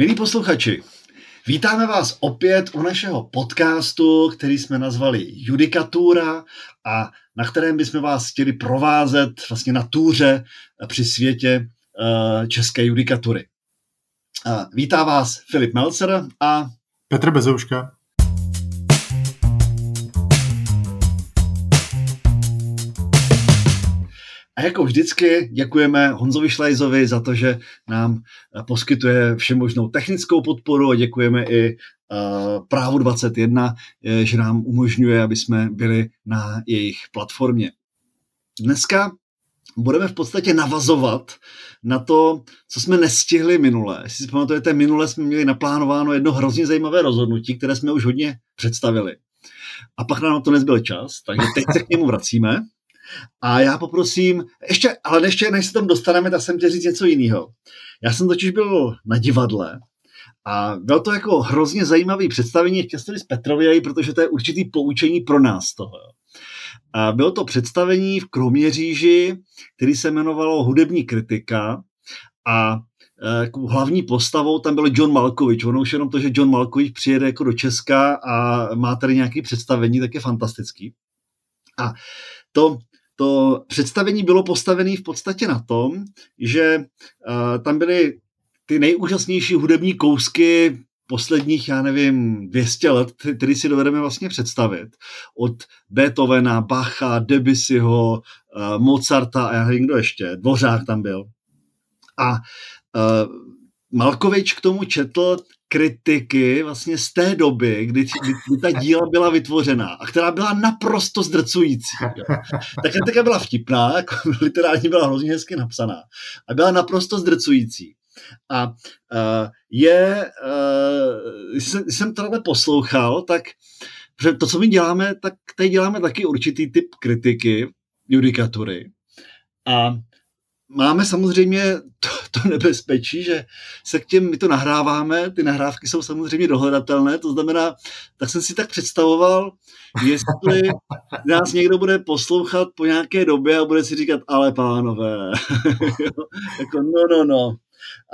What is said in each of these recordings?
Milí posluchači, vítáme vás opět u našeho podcastu, který jsme nazvali Judikatura a na kterém bychom vás chtěli provázet vlastně na túře při světě uh, české judikatury. Uh, vítá vás Filip Melcer a Petr Bezouška. A jako vždycky děkujeme Honzovi Šlajzovi za to, že nám eh, poskytuje všemožnou technickou podporu a děkujeme i uh, Právu 21, eh, že nám umožňuje, aby jsme byli na jejich platformě. Dneska budeme v podstatě navazovat na to, co jsme nestihli minule. Jestli si pamatujete, minule jsme měli naplánováno jedno hrozně zajímavé rozhodnutí, které jsme už hodně představili. A pak nám to nezbyl čas, takže teď se k němu vracíme. A já poprosím, ještě, ale ještě než se tam dostaneme, tak jsem chtěl říct něco jiného. Já jsem totiž byl na divadle a bylo to jako hrozně zajímavý představení, jsem z Petrověji, protože to je určitý poučení pro nás toho. A bylo to představení v Kroměříži, který se jmenovalo Hudební kritika a e, jako hlavní postavou tam byl John Malkovič. Ono už jenom to, že John Malkovič přijede jako do Česka a má tady nějaké představení, tak je fantastický. A to to představení bylo postavené v podstatě na tom, že uh, tam byly ty nejúžasnější hudební kousky posledních, já nevím, 200 let, který si dovedeme vlastně představit. Od Beethovena, Bacha, Debussyho, uh, Mozarta a já nevím, kdo ještě, Dvořák tam byl. A uh, Malkovič k tomu četl kritiky vlastně z té doby, kdy, kdy, kdy ta díla byla vytvořena a která byla naprosto zdrcující. Ta kritika byla vtipná, jako literárně byla hrozně hezky napsaná a byla naprosto zdrcující. A uh, je, uh, jsem, jsem tohle poslouchal, tak to, co my děláme, tak tady děláme taky určitý typ kritiky, judikatury. A máme samozřejmě to, to nebezpečí, že se k těm, my to nahráváme, ty nahrávky jsou samozřejmě dohledatelné, to znamená, tak jsem si tak představoval, jestli nás někdo bude poslouchat po nějaké době a bude si říkat, ale pánové, jako no, no, no,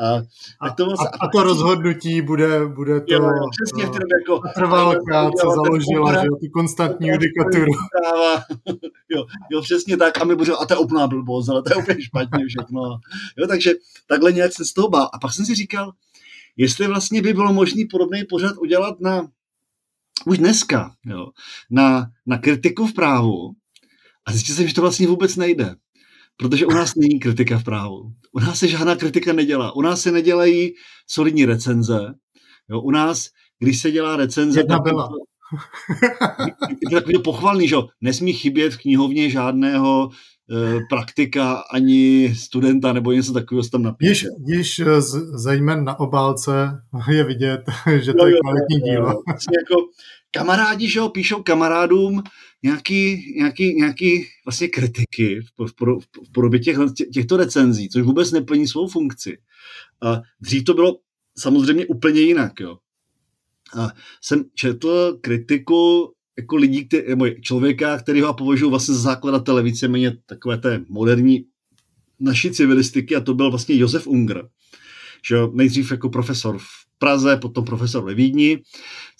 a, a, to, a, a to rozhodnutí bude, bude to... Jo, přesně v tom jako... Trvalka, co založila, že tu konstantní judikaturu. jo, jo, přesně tak. A my budeme, a to je úplná blbost, ale to je úplně špatně všechno. Jo, takže takhle nějak se z toho bál. A pak jsem si říkal, jestli vlastně by bylo možné podobný pořad udělat na už dneska, jo, na, na kritiku v právu, a zjistil jsem, že to vlastně vůbec nejde. Protože u nás není kritika v právu. U nás se žádná kritika nedělá. U nás se nedělají solidní recenze. Jo, u nás, když se dělá recenze... Jedna tak byla. Je to takový pochvalný, že nesmí chybět v knihovně žádného e, praktika ani studenta nebo něco takového tam napíše. Již, již eh, zejména na obálce je vidět, že to no, je kvalitní dílo. Jako kamarádi, že jo, píšou kamarádům nějaký, nějaký, nějaký vlastně kritiky v, v, v podobě těch, těchto recenzí, což vůbec neplní svou funkci. A dřív to bylo samozřejmě úplně jinak, jo. A jsem četl kritiku jako lidí, který, nebo člověka, který ho považuji vlastně za zakladatele víceméně takové té moderní naší civilistiky a to byl vlastně Josef Unger. Že nejdřív jako profesor v Praze, potom profesor ve Vídni.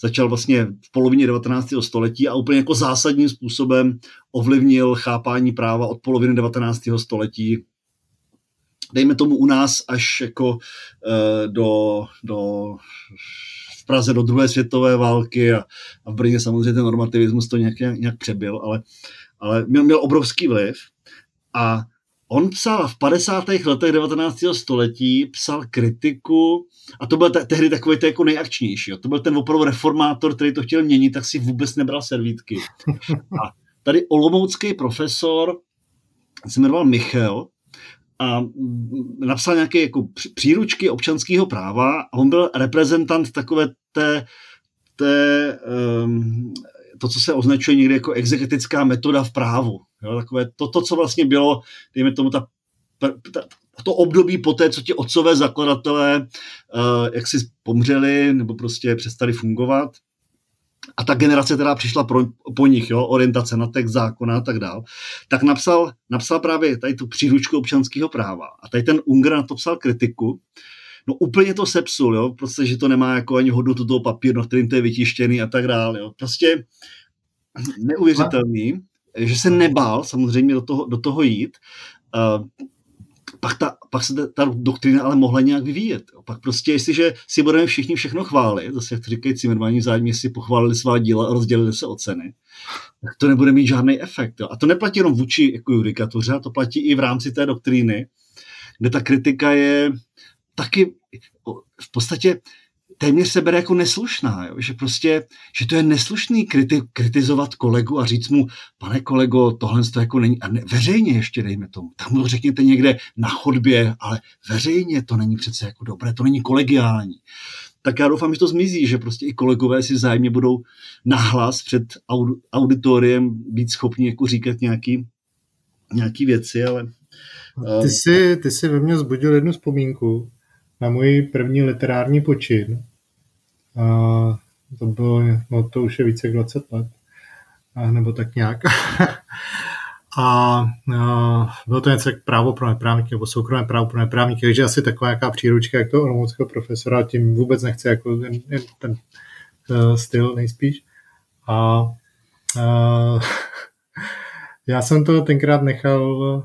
Začal vlastně v polovině 19. století a úplně jako zásadním způsobem ovlivnil chápání práva od poloviny 19. století dejme tomu u nás až jako e, do, do v Praze do druhé světové války a, a v Brně samozřejmě ten normativismus to nějak, nějak přebyl, ale, ale měl, měl obrovský vliv a On psal v 50. letech 19. století, psal kritiku a to byl te- tehdy takový to jako nejakčnější. Jo. To byl ten opravdu reformátor, který to chtěl měnit, tak si vůbec nebral servítky. A tady olomoucký profesor se jmenoval Michal a napsal nějaké jako příručky občanského práva a on byl reprezentant takové té, té um, to, co se označuje někdy jako exegetická metoda v právu. Jo, takové to, to, co vlastně bylo, dejme tomu, ta, ta, to období po té, co ti otcové zakladatelé uh, jak si pomřeli nebo prostě přestali fungovat. A ta generace, která přišla pro, po nich, jo, orientace na text zákona a tak dál, tak napsal, napsal právě tady tu příručku občanského práva. A tady ten Unger na to psal kritiku, no úplně to sepsul, jo, prostě, že to nemá jako ani hodnotu toho papíru, na kterým to je vytištěný a tak dále, jo. Prostě neuvěřitelný, že se nebál samozřejmě do toho, do toho jít. Uh, pak, ta, pak se ta, ta doktrína ale mohla nějak vyvíjet. Jo. Pak prostě, jestliže si budeme všichni všechno chválit, zase jak to říkají Cimrmani zájemně si pochválili svá díla a rozdělili se o ceny, tak to nebude mít žádný efekt. Jo. A to neplatí jenom vůči jako judikatuře, to platí i v rámci té doktríny, kde ta kritika je taky v podstatě téměř se bere jako neslušná, jo? že prostě, že to je neslušný kriti- kritizovat kolegu a říct mu, pane kolego, tohle to jako není, a ne, veřejně ještě dejme tomu, tam mu to řekněte někde na chodbě, ale veřejně to není přece jako dobré, to není kolegiální. Tak já doufám, že to zmizí, že prostě i kolegové si vzájemně budou nahlas před auditoriem být schopni jako říkat nějaký, nějaký věci, ale... Ty jsi, ty jsi ve mně zbudil jednu vzpomínku, na můj první literární počin. A to bylo, no to už je více jak 20 let, a, nebo tak nějak. a, a bylo to něco jak právo pro neprávníky, nebo soukromé právo pro neprávníky, takže asi taková nějaká příručka, jak to olomouckého profesora, tím vůbec nechce jako ten, ten, ten uh, styl nejspíš. A, a já jsem to tenkrát nechal,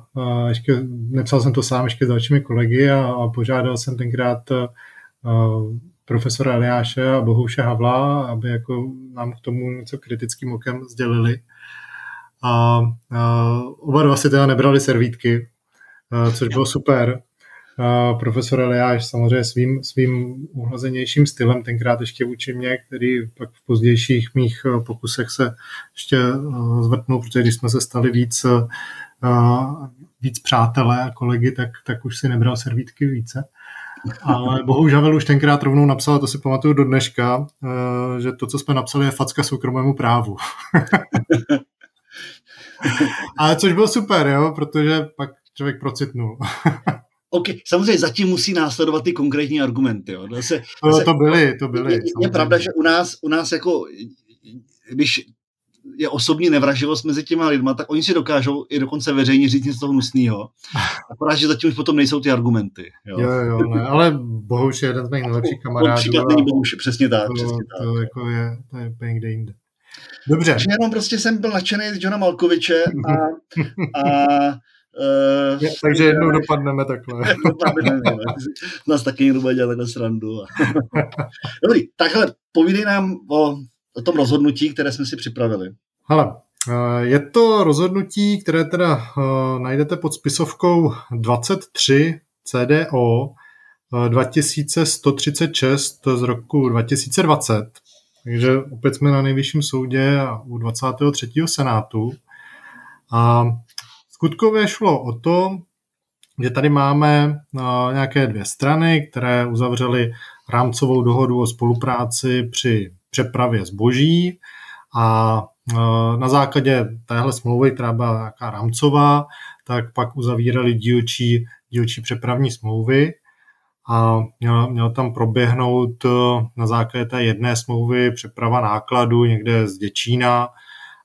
ještě, nepsal jsem to sám ještě s dalšími kolegy a, a požádal jsem tenkrát a, profesora Eliáše a Bohuše Havla, aby jako nám k tomu něco kritickým okem sdělili. A, a oba dva si teda nebrali servítky, což bylo super profesor Eliáš samozřejmě svým, svým uhlazenějším stylem, tenkrát ještě vůči mě, který pak v pozdějších mých eh, pokusech se ještě eh, zvrtnul, protože když jsme se stali víc, eh, víc přátelé a kolegy, tak, tak už si nebral servítky více. Ale bohužel už tenkrát rovnou napsal, to si pamatuju do dneška, že to, co jsme napsali, je facka soukromému právu. Ale což bylo super, jo, protože pak člověk procitnul. OK, samozřejmě zatím musí následovat ty konkrétní argumenty. Jo. Zase, no, zase, to byly, to byly. Je, je pravda, že u nás, u nás jako, když je osobní nevraživost mezi těma lidma, tak oni si dokážou i dokonce veřejně říct něco hnusného. Akorát, že zatím už potom nejsou ty argumenty. Jo, jo, jo ne, ale Bohuš je jeden z mých nejlepších kamarádů. Příklad není Bohuš, přesně tak. To, přesně tak. to jako je, to je úplně někde jinde. Dobře. Takže jenom prostě jsem byl nadšený z Johna Malkoviče a, a Uh, Takže jednou dopadneme takhle. Nás taky někdo bude dělat takhle srandu. Dobrý, takhle povídej nám o, o tom rozhodnutí, které jsme si připravili. Hele, je to rozhodnutí, které teda uh, najdete pod spisovkou 23 CDO 2136 z roku 2020. Takže opět jsme na nejvyšším soudě a u 23. senátu. A Skutkově šlo o to, že tady máme uh, nějaké dvě strany, které uzavřely rámcovou dohodu o spolupráci při přepravě zboží a uh, na základě téhle smlouvy, která byla nějaká rámcová, tak pak uzavírali dílčí, dílčí přepravní smlouvy a měl, měl tam proběhnout uh, na základě té jedné smlouvy přeprava nákladu někde z Děčína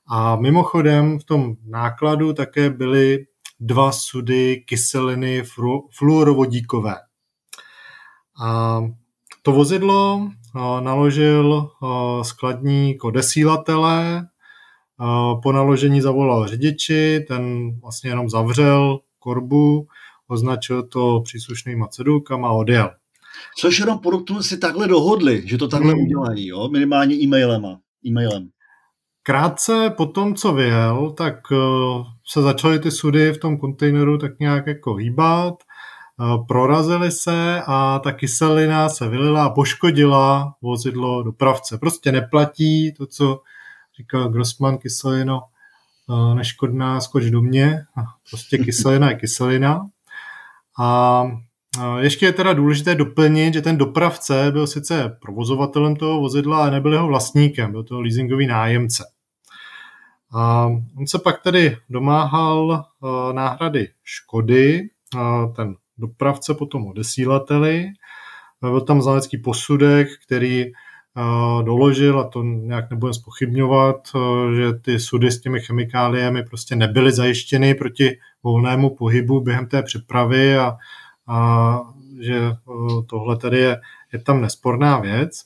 a mimochodem v tom nákladu také byly dva sudy kyseliny fluorovodíkové. A to vozidlo naložil skladník odesílatele, po naložení zavolal řidiči, ten vlastně jenom zavřel korbu, označil to příslušnýma cedulkama a odjel. Což jenom podotknu si takhle dohodli, že to takhle hmm. udělají, jo? minimálně e-mailem. e-mailem. Krátce po tom, co vyjel, tak eh, se začaly ty sudy v tom kontejneru tak nějak jako hýbat, eh, prorazily se a ta kyselina se vylila a poškodila vozidlo dopravce. Prostě neplatí to, co říkal Grossman, kyselino eh, neškodná, skoč do mě. Prostě kyselina je kyselina. A ještě je teda důležité doplnit, že ten dopravce byl sice provozovatelem toho vozidla, ale nebyl jeho vlastníkem, byl to leasingový nájemce. A on se pak tedy domáhal eh, náhrady škody, ten dopravce potom odesílateli. Byl tam znalecký posudek, který eh, doložil, a to nějak nebudem spochybňovat, eh, že ty sudy s těmi chemikáliemi prostě nebyly zajištěny proti volnému pohybu během té přepravy a, a že tohle tady je, je tam nesporná věc.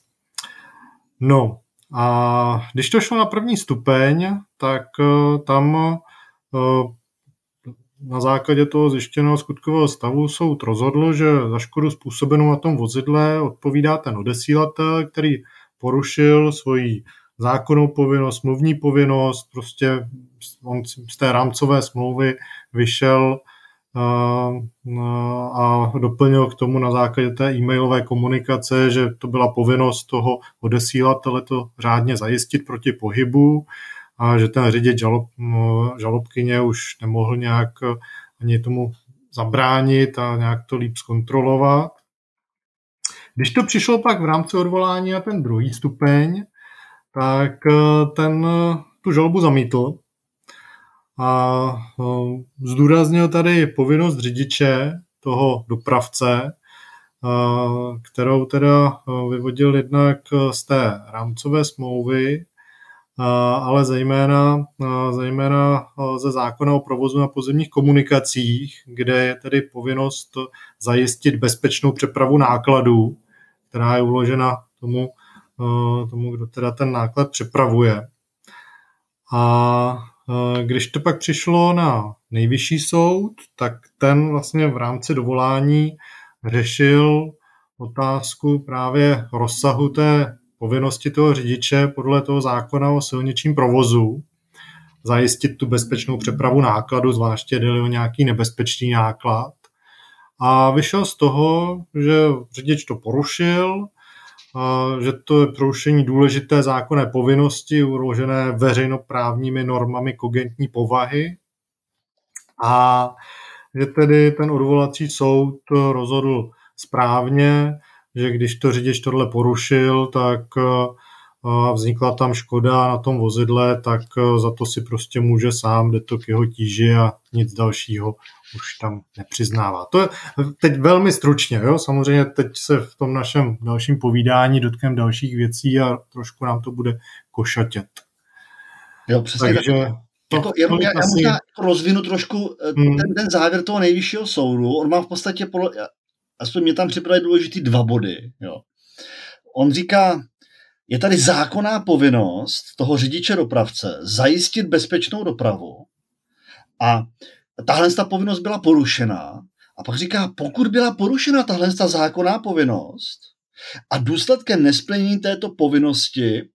No a když to šlo na první stupeň, tak tam na základě toho zjištěného skutkového stavu soud rozhodl, že za škodu způsobenou na tom vozidle odpovídá ten odesílatel, který porušil svoji zákonnou povinnost, smluvní povinnost, prostě on z té rámcové smlouvy vyšel a doplnil k tomu na základě té e-mailové komunikace, že to byla povinnost toho odesílatele to řádně zajistit proti pohybu a že ten řidič žalob, žalobkyně už nemohl nějak ani tomu zabránit a nějak to líp zkontrolovat. Když to přišlo pak v rámci odvolání na ten druhý stupeň, tak ten tu žalobu zamítl a zdůraznil tady povinnost řidiče, toho dopravce, kterou teda vyvodil jednak z té rámcové smlouvy ale zejména, zejména ze zákona o provozu na pozemních komunikacích, kde je tedy povinnost zajistit bezpečnou přepravu nákladů, která je uložena tomu, tomu kdo teda ten náklad přepravuje. A když to pak přišlo na nejvyšší soud, tak ten vlastně v rámci dovolání řešil otázku právě rozsahu té povinnosti toho řidiče podle toho zákona o silničním provozu zajistit tu bezpečnou přepravu nákladu, zvláště jde o nějaký nebezpečný náklad. A vyšel z toho, že řidič to porušil, že to je porušení důležité zákonné povinnosti uložené veřejnoprávními normami kogentní povahy a že tedy ten odvolací soud rozhodl správně, že když to řidič tohle porušil, tak eh, vznikla tam škoda na tom vozidle, tak eh, za to si prostě může sám, jde to k jeho tíži a nic dalšího už tam nepřiznává. To je teď velmi stručně, jo? samozřejmě teď se v tom našem dalším povídání dotkneme dalších věcí a trošku nám to bude košatět. Jo, přesně Takže, tak. To, jako, já, já, já možná rozvinu trošku eh, hmm. ten, ten závěr toho nejvyššího soudu. On má v podstatě, aspoň mě tam připravili důležitý dva body. Jo. On říká, je tady zákonná povinnost toho řidiče dopravce zajistit bezpečnou dopravu a tahle ta povinnost byla porušená. A pak říká, pokud byla porušena tahle ta zákonná povinnost a důsledkem nesplnění této povinnosti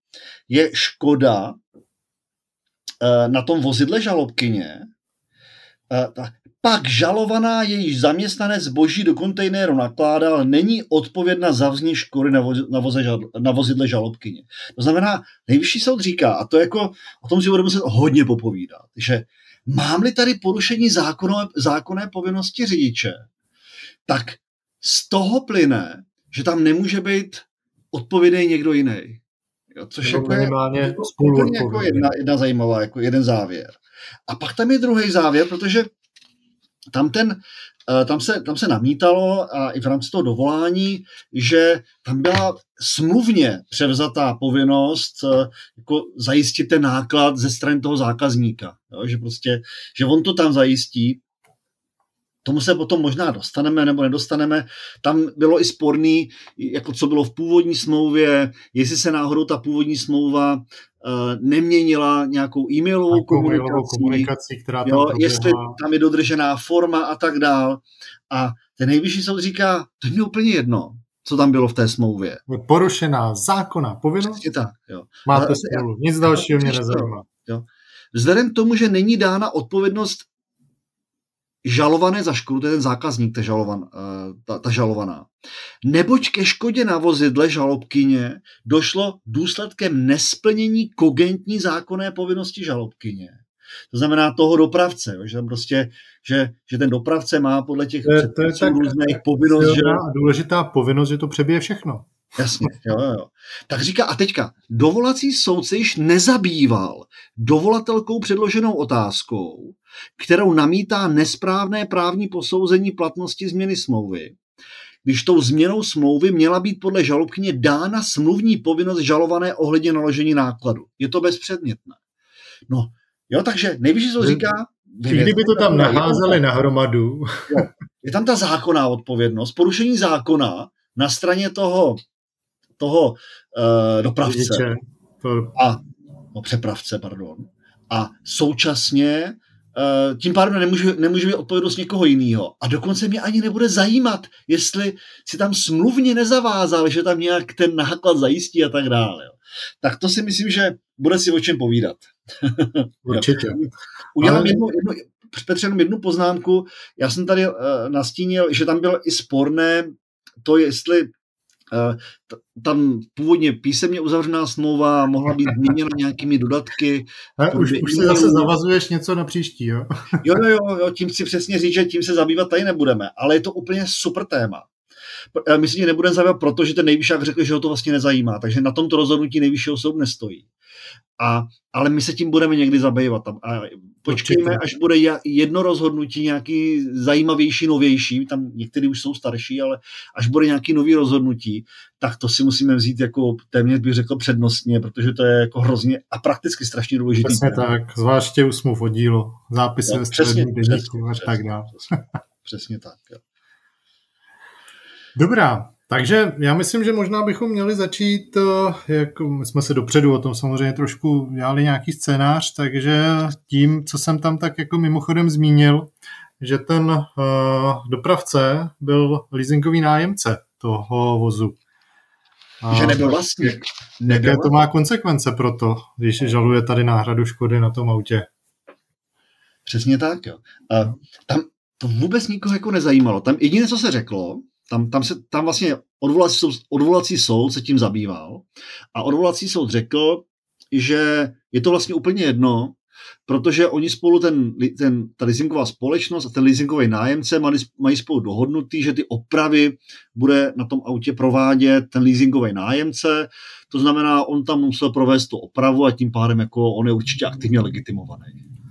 je škoda eh, na tom vozidle žalobkyně, eh, pak žalovaná jejíž zaměstnanec zboží do kontejneru nakládá, ale není odpovědna za vznik škody na, voze, na, voze, na vozidle žalobkyně. To znamená, nejvyšší soud říká, a to jako, o tom si budeme muset hodně popovídat, že mám-li tady porušení zákonné, zákonné povinnosti řidiče, tak z toho plyne, že tam nemůže být odpovědný někdo jiný. Jo, což jako je, jako jedna, jedna zajímavá, jako jeden závěr. A pak tam je druhý závěr, protože tam ten, eh, tam se, tam se namítalo a i v rámci toho dovolání, že tam byla smluvně převzatá povinnost eh, jako zajistit ten náklad ze strany toho zákazníka. Jo? Že prostě, že on to tam zajistí, tomu se potom možná dostaneme nebo nedostaneme. Tam bylo i sporný, jako co bylo v původní smlouvě, jestli se náhodou ta původní smlouva uh, neměnila nějakou e-mailovou komunikací, komunikací která tam jo, jestli tam je dodržená forma a tak dál. A ten nejvyšší soud říká, to je mi úplně jedno, co tam bylo v té smlouvě. Porušená zákona, povinnost? Přesně tak, jo. Máte spolu, nic dalšího mě nezajímá. Jo. Vzhledem k tomu, že není dána odpovědnost žalované za škodu, to je ten zákazník, ta, žalovan, eh, ta, ta žalovaná. Neboť ke škodě na vozidle žalobkyně došlo důsledkem nesplnění kogentní zákonné povinnosti žalobkyně. To znamená toho dopravce, že tam prostě, že, že ten dopravce má podle těch to je, to je tak různých povinnost. Že... důležitá povinnost, že to přebije všechno. Jasně, jo, jo. Tak říká, a teďka, dovolací soud se již nezabýval dovolatelkou předloženou otázkou, kterou namítá nesprávné právní posouzení platnosti změny smlouvy, když tou změnou smlouvy měla být podle žalobkyně dána smluvní povinnost žalované ohledně naložení nákladu. Je to bezpředmětné. No, jo, takže nejvyšší soud říká, I kdyby to tam naházeli na hromadu. Je tam ta zákonná odpovědnost, porušení zákona na straně toho, toho uh, dopravce a no, přepravce, pardon. A současně uh, tím pádem nemůžu, nemůžu být odpovědnost někoho jiného. A dokonce mě ani nebude zajímat, jestli si tam smluvně nezavázal, že tam nějak ten náklad zajistí a tak dále. Jo. Tak to si myslím, že bude si o čem povídat. Určitě. Udělám Ale... jednu, jednu, Petře, jenom jednu poznámku. Já jsem tady uh, nastínil, že tam bylo i sporné to, jestli tam původně písemně uzavřená smlouva mohla být změněna nějakými dodatky. A už, už se zase zavazuješ něco na příští, jo? jo, jo, jo, jo, tím chci přesně říct, že tím se zabývat tady nebudeme, ale je to úplně super téma. Myslím, že nebudeme zabývat, protože ten nejvyšší řekl, že ho to vlastně nezajímá, takže na tomto rozhodnutí nejvyššího soudu nestojí. A, ale my se tím budeme někdy zabývat. Tam. A počkejme, až bude jedno rozhodnutí nějaký zajímavější, novější, tam některý už jsou starší, ale až bude nějaký nový rozhodnutí, tak to si musíme vzít jako téměř bych řekl přednostně, protože to je jako hrozně a prakticky strašně důležité. Přesně tak, zvláště u smluv o dílo, zápisy no, ve stavebním a tak dále. Přesně, přesně tak. Jo. Dobrá, takže já myslím, že možná bychom měli začít, eh, jak my jsme se dopředu o tom samozřejmě trošku dělali nějaký scénář, takže tím, co jsem tam tak jako mimochodem zmínil, že ten uh, dopravce byl leasingový nájemce toho vozu. A že nebyl vlastník. Nebyl jaké to má konsekvence pro to, když žaluje tady náhradu škody na tom autě? Přesně tak, jo. A tam to vůbec nikoho jako nezajímalo. Tam jediné, co se řeklo, tam, tam, se, tam vlastně odvolací soud, odvolací soud se tím zabýval a odvolací soud řekl, že je to vlastně úplně jedno, protože oni spolu, ten, ten, ta leasingová společnost a ten leasingový nájemce mají, mají spolu dohodnutý, že ty opravy bude na tom autě provádět ten leasingový nájemce, to znamená, on tam musel provést tu opravu a tím pádem jako on je určitě aktivně legitimovaný.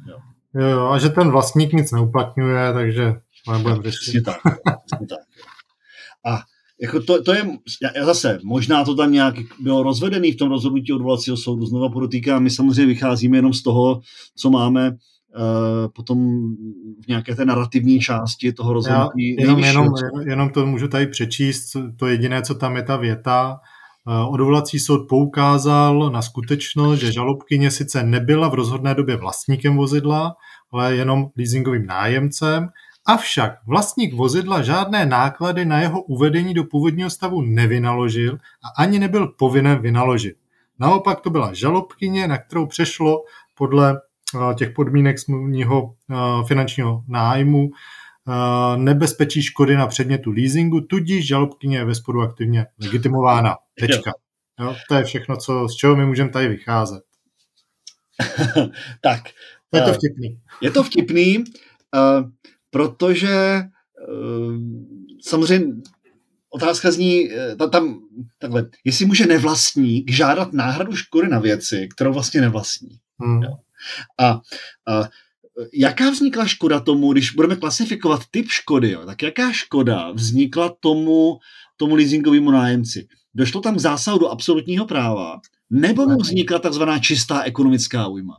Jo. Jo, a že ten vlastník nic neuplatňuje, takže nebudeme řešit. Přesně tak. Přesně tak. A jako to, to je, já zase, možná to tam nějak bylo rozvedený v tom rozhodnutí odvolacího soudu, znova podotýkám, my samozřejmě vycházíme jenom z toho, co máme uh, potom v nějaké té narrativní části toho rozhodnutí. Já, jenom, jenom, jenom to můžu tady přečíst, to jediné, co tam je ta věta, eh, Odvolací soud poukázal na skutečnost, že žalobkyně sice nebyla v rozhodné době vlastníkem vozidla, ale jenom leasingovým nájemcem Avšak vlastník vozidla žádné náklady na jeho uvedení do původního stavu nevynaložil a ani nebyl povinen vynaložit. Naopak to byla žalobkyně, na kterou přešlo podle eh, těch podmínek smluvního eh, finančního nájmu eh, nebezpečí škody na předmětu leasingu, tudíž žalobkyně je ve sporu aktivně legitimována. Tečka. Jo, to je všechno, co, z čeho my můžeme tady vycházet. tak. Je to vtipný. Je to vtipný. Uh, protože eh, samozřejmě otázka zní, eh, tam, takhle, jestli může nevlastník žádat náhradu škody na věci, kterou vlastně nevlastní. Hmm. A, a jaká vznikla škoda tomu, když budeme klasifikovat typ škody, jo, tak jaká škoda vznikla tomu, tomu leasingovému nájemci? Došlo tam k zásahu do absolutního práva, nebo mu vznikla takzvaná čistá ekonomická újma?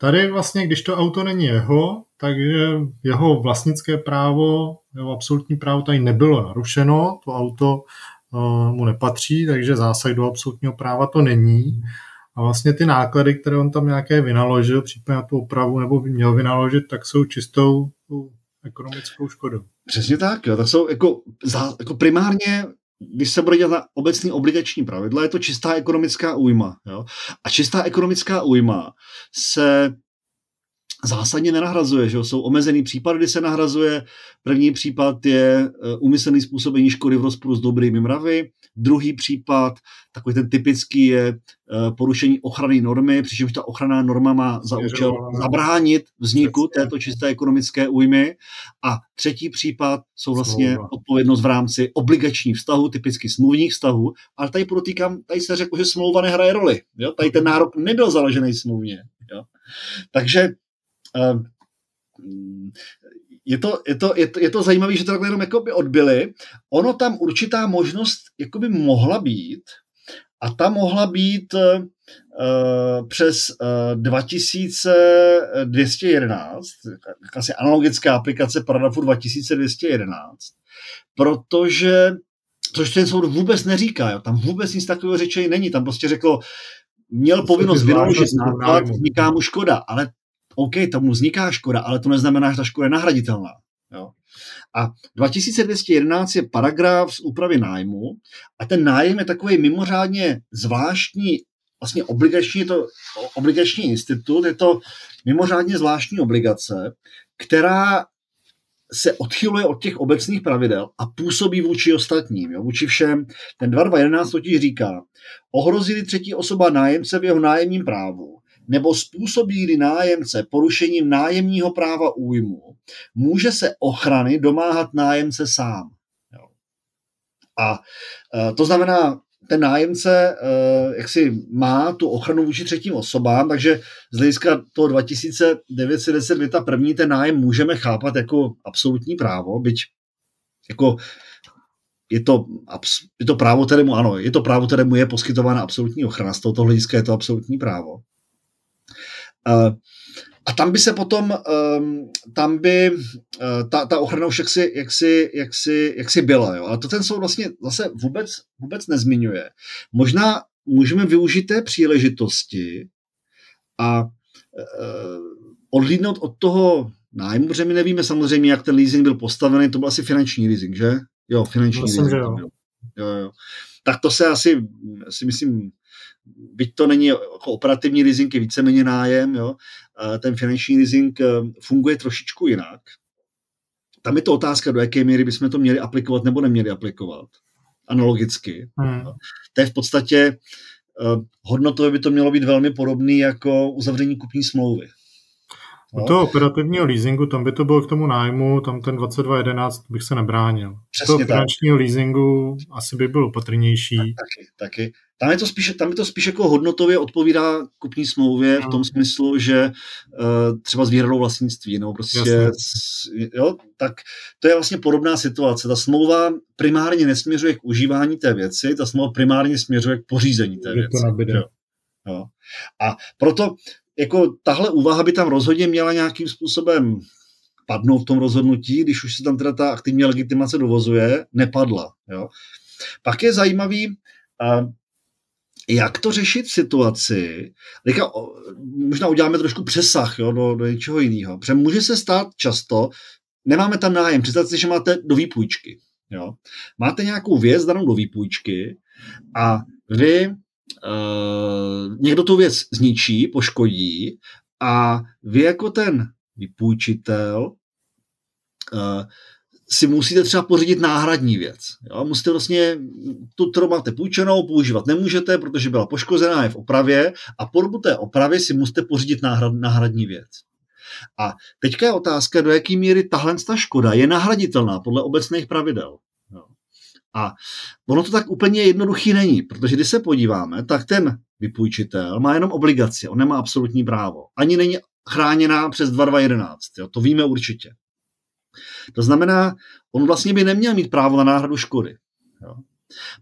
Tady vlastně, když to auto není jeho, takže jeho vlastnické právo, jeho absolutní právo tady nebylo narušeno, to auto uh, mu nepatří, takže zásah do absolutního práva to není. A vlastně ty náklady, které on tam nějaké vynaložil, případně na tu opravu nebo by měl vynaložit, tak jsou čistou ekonomickou škodou. Přesně tak, jo. tak jsou jako, za, jako primárně když se bude dělat na obecný obligační pravidla, je to čistá ekonomická újma. Jo? A čistá ekonomická újma se zásadně nenahrazuje, že jsou omezený případy, kdy se nahrazuje. První případ je umyslný eh, způsobení škody v rozporu s dobrými mravy. Druhý případ, takový ten typický, je eh, porušení ochrany normy, přičemž ta ochranná norma má za účel zabránit vzniku této čisté ekonomické újmy. A třetí případ jsou vlastně odpovědnost v rámci obligačních vztahů, typicky smluvních vztahů. Ale tady podotýkám, tady se řekl, že smlouva nehraje roli. Jo? Tady ten nárok nebyl založený smluvně. Jo? Takže je to, je to, je to, je to zajímavé, že to takhle jenom jakoby odbyli. Ono tam určitá možnost jakoby mohla být a ta mohla být, přes 2211, asi analogická aplikace paragrafu 2211, protože což ten soud vůbec neříká, jo. tam vůbec nic takového řečení není, tam prostě řeklo, měl to povinnost vynaložit náklad, vzniká mu škoda, ale OK, tomu vzniká škoda, ale to neznamená, že ta škoda je nahraditelná. Jo. A 2211 je paragraf z úpravy nájmu a ten nájem je takový mimořádně zvláštní, vlastně obligační, to obligační institut, je to mimořádně zvláštní obligace, která se odchyluje od těch obecných pravidel a působí vůči ostatním, jo, vůči všem. Ten 2211 totiž říká, ohrozili třetí osoba nájemce v jeho nájemním právu, nebo způsobí nájemce porušením nájemního práva újmu, může se ochrany domáhat nájemce sám. Jo. A e, to znamená, ten nájemce uh, jak si má tu ochranu vůči třetím osobám, takže z hlediska toho 2910 věta první ten nájem můžeme chápat jako absolutní právo, byť jako je to, je to právo, kterému ano, je to právo, kterému je poskytována absolutní ochrana, z tohoto hlediska je to absolutní právo. Uh, a tam by se potom, um, tam by uh, ta, ta ochrana už jaksi, jaksi, jaksi, jaksi byla. Jo? Ale to ten soud vlastně zase vůbec, vůbec nezmiňuje. Možná můžeme využít té příležitosti a uh, odlídnout od toho nájmu, protože my nevíme samozřejmě, jak ten leasing byl postavený, to byl asi finanční leasing, že? Jo, finanční Myslím, leasing. jo. Jo, jo. Tak to se asi, si myslím, byť to není jako operativní leasing, je víceméně nájem, jo, ten finanční leasing eh, funguje trošičku jinak. Tam je to otázka, do jaké míry bychom to měli aplikovat nebo neměli aplikovat. Analogicky. Hmm. To je v podstatě uh, hodnotově by to mělo být velmi podobné jako uzavření kupní smlouvy. U toho operativního leasingu, tam by to bylo k tomu nájmu, tam ten 2211 bych se nebránil. Přesně toho finančního tak. leasingu asi by byl opatrnější. Tak, taky, taky. Tam je to spíš, tam je to spíš jako hodnotově odpovídá kupní smlouvě v tom smyslu, že uh, třeba s výhradou vlastnictví, nebo prostě, jo, tak to je vlastně podobná situace. Ta smlouva primárně nesměřuje k užívání té věci, ta smlouva primárně směřuje k pořízení té věci. To jo. Jo. A proto jako tahle úvaha by tam rozhodně měla nějakým způsobem padnout v tom rozhodnutí, když už se tam teda ta aktivní legitimace dovozuje, nepadla. Jo. Pak je zajímavý, jak to řešit v situaci, teďka možná uděláme trošku přesah jo, do, do něčeho jiného, protože může se stát často, nemáme tam nájem, představte si, že máte do výpůjčky. Jo. Máte nějakou věc danou do výpůjčky a vy uh, někdo tu věc zničí, poškodí a vy jako ten vypůjčitel uh, si musíte třeba pořídit náhradní věc. Jo? Musíte vlastně tu, kterou máte půjčenou, používat nemůžete, protože byla poškozená, je v opravě a po dobu té opravy si musíte pořídit náhrad, náhradní věc. A teďka je otázka, do jaké míry tahle ta škoda je nahraditelná podle obecných pravidel. A ono to tak úplně jednoduchý není, protože když se podíváme, tak ten vypůjčitel má jenom obligaci, on nemá absolutní právo. Ani není chráněná přes 2211, jo? to víme určitě. To znamená, on vlastně by neměl mít právo na náhradu škody. Jo.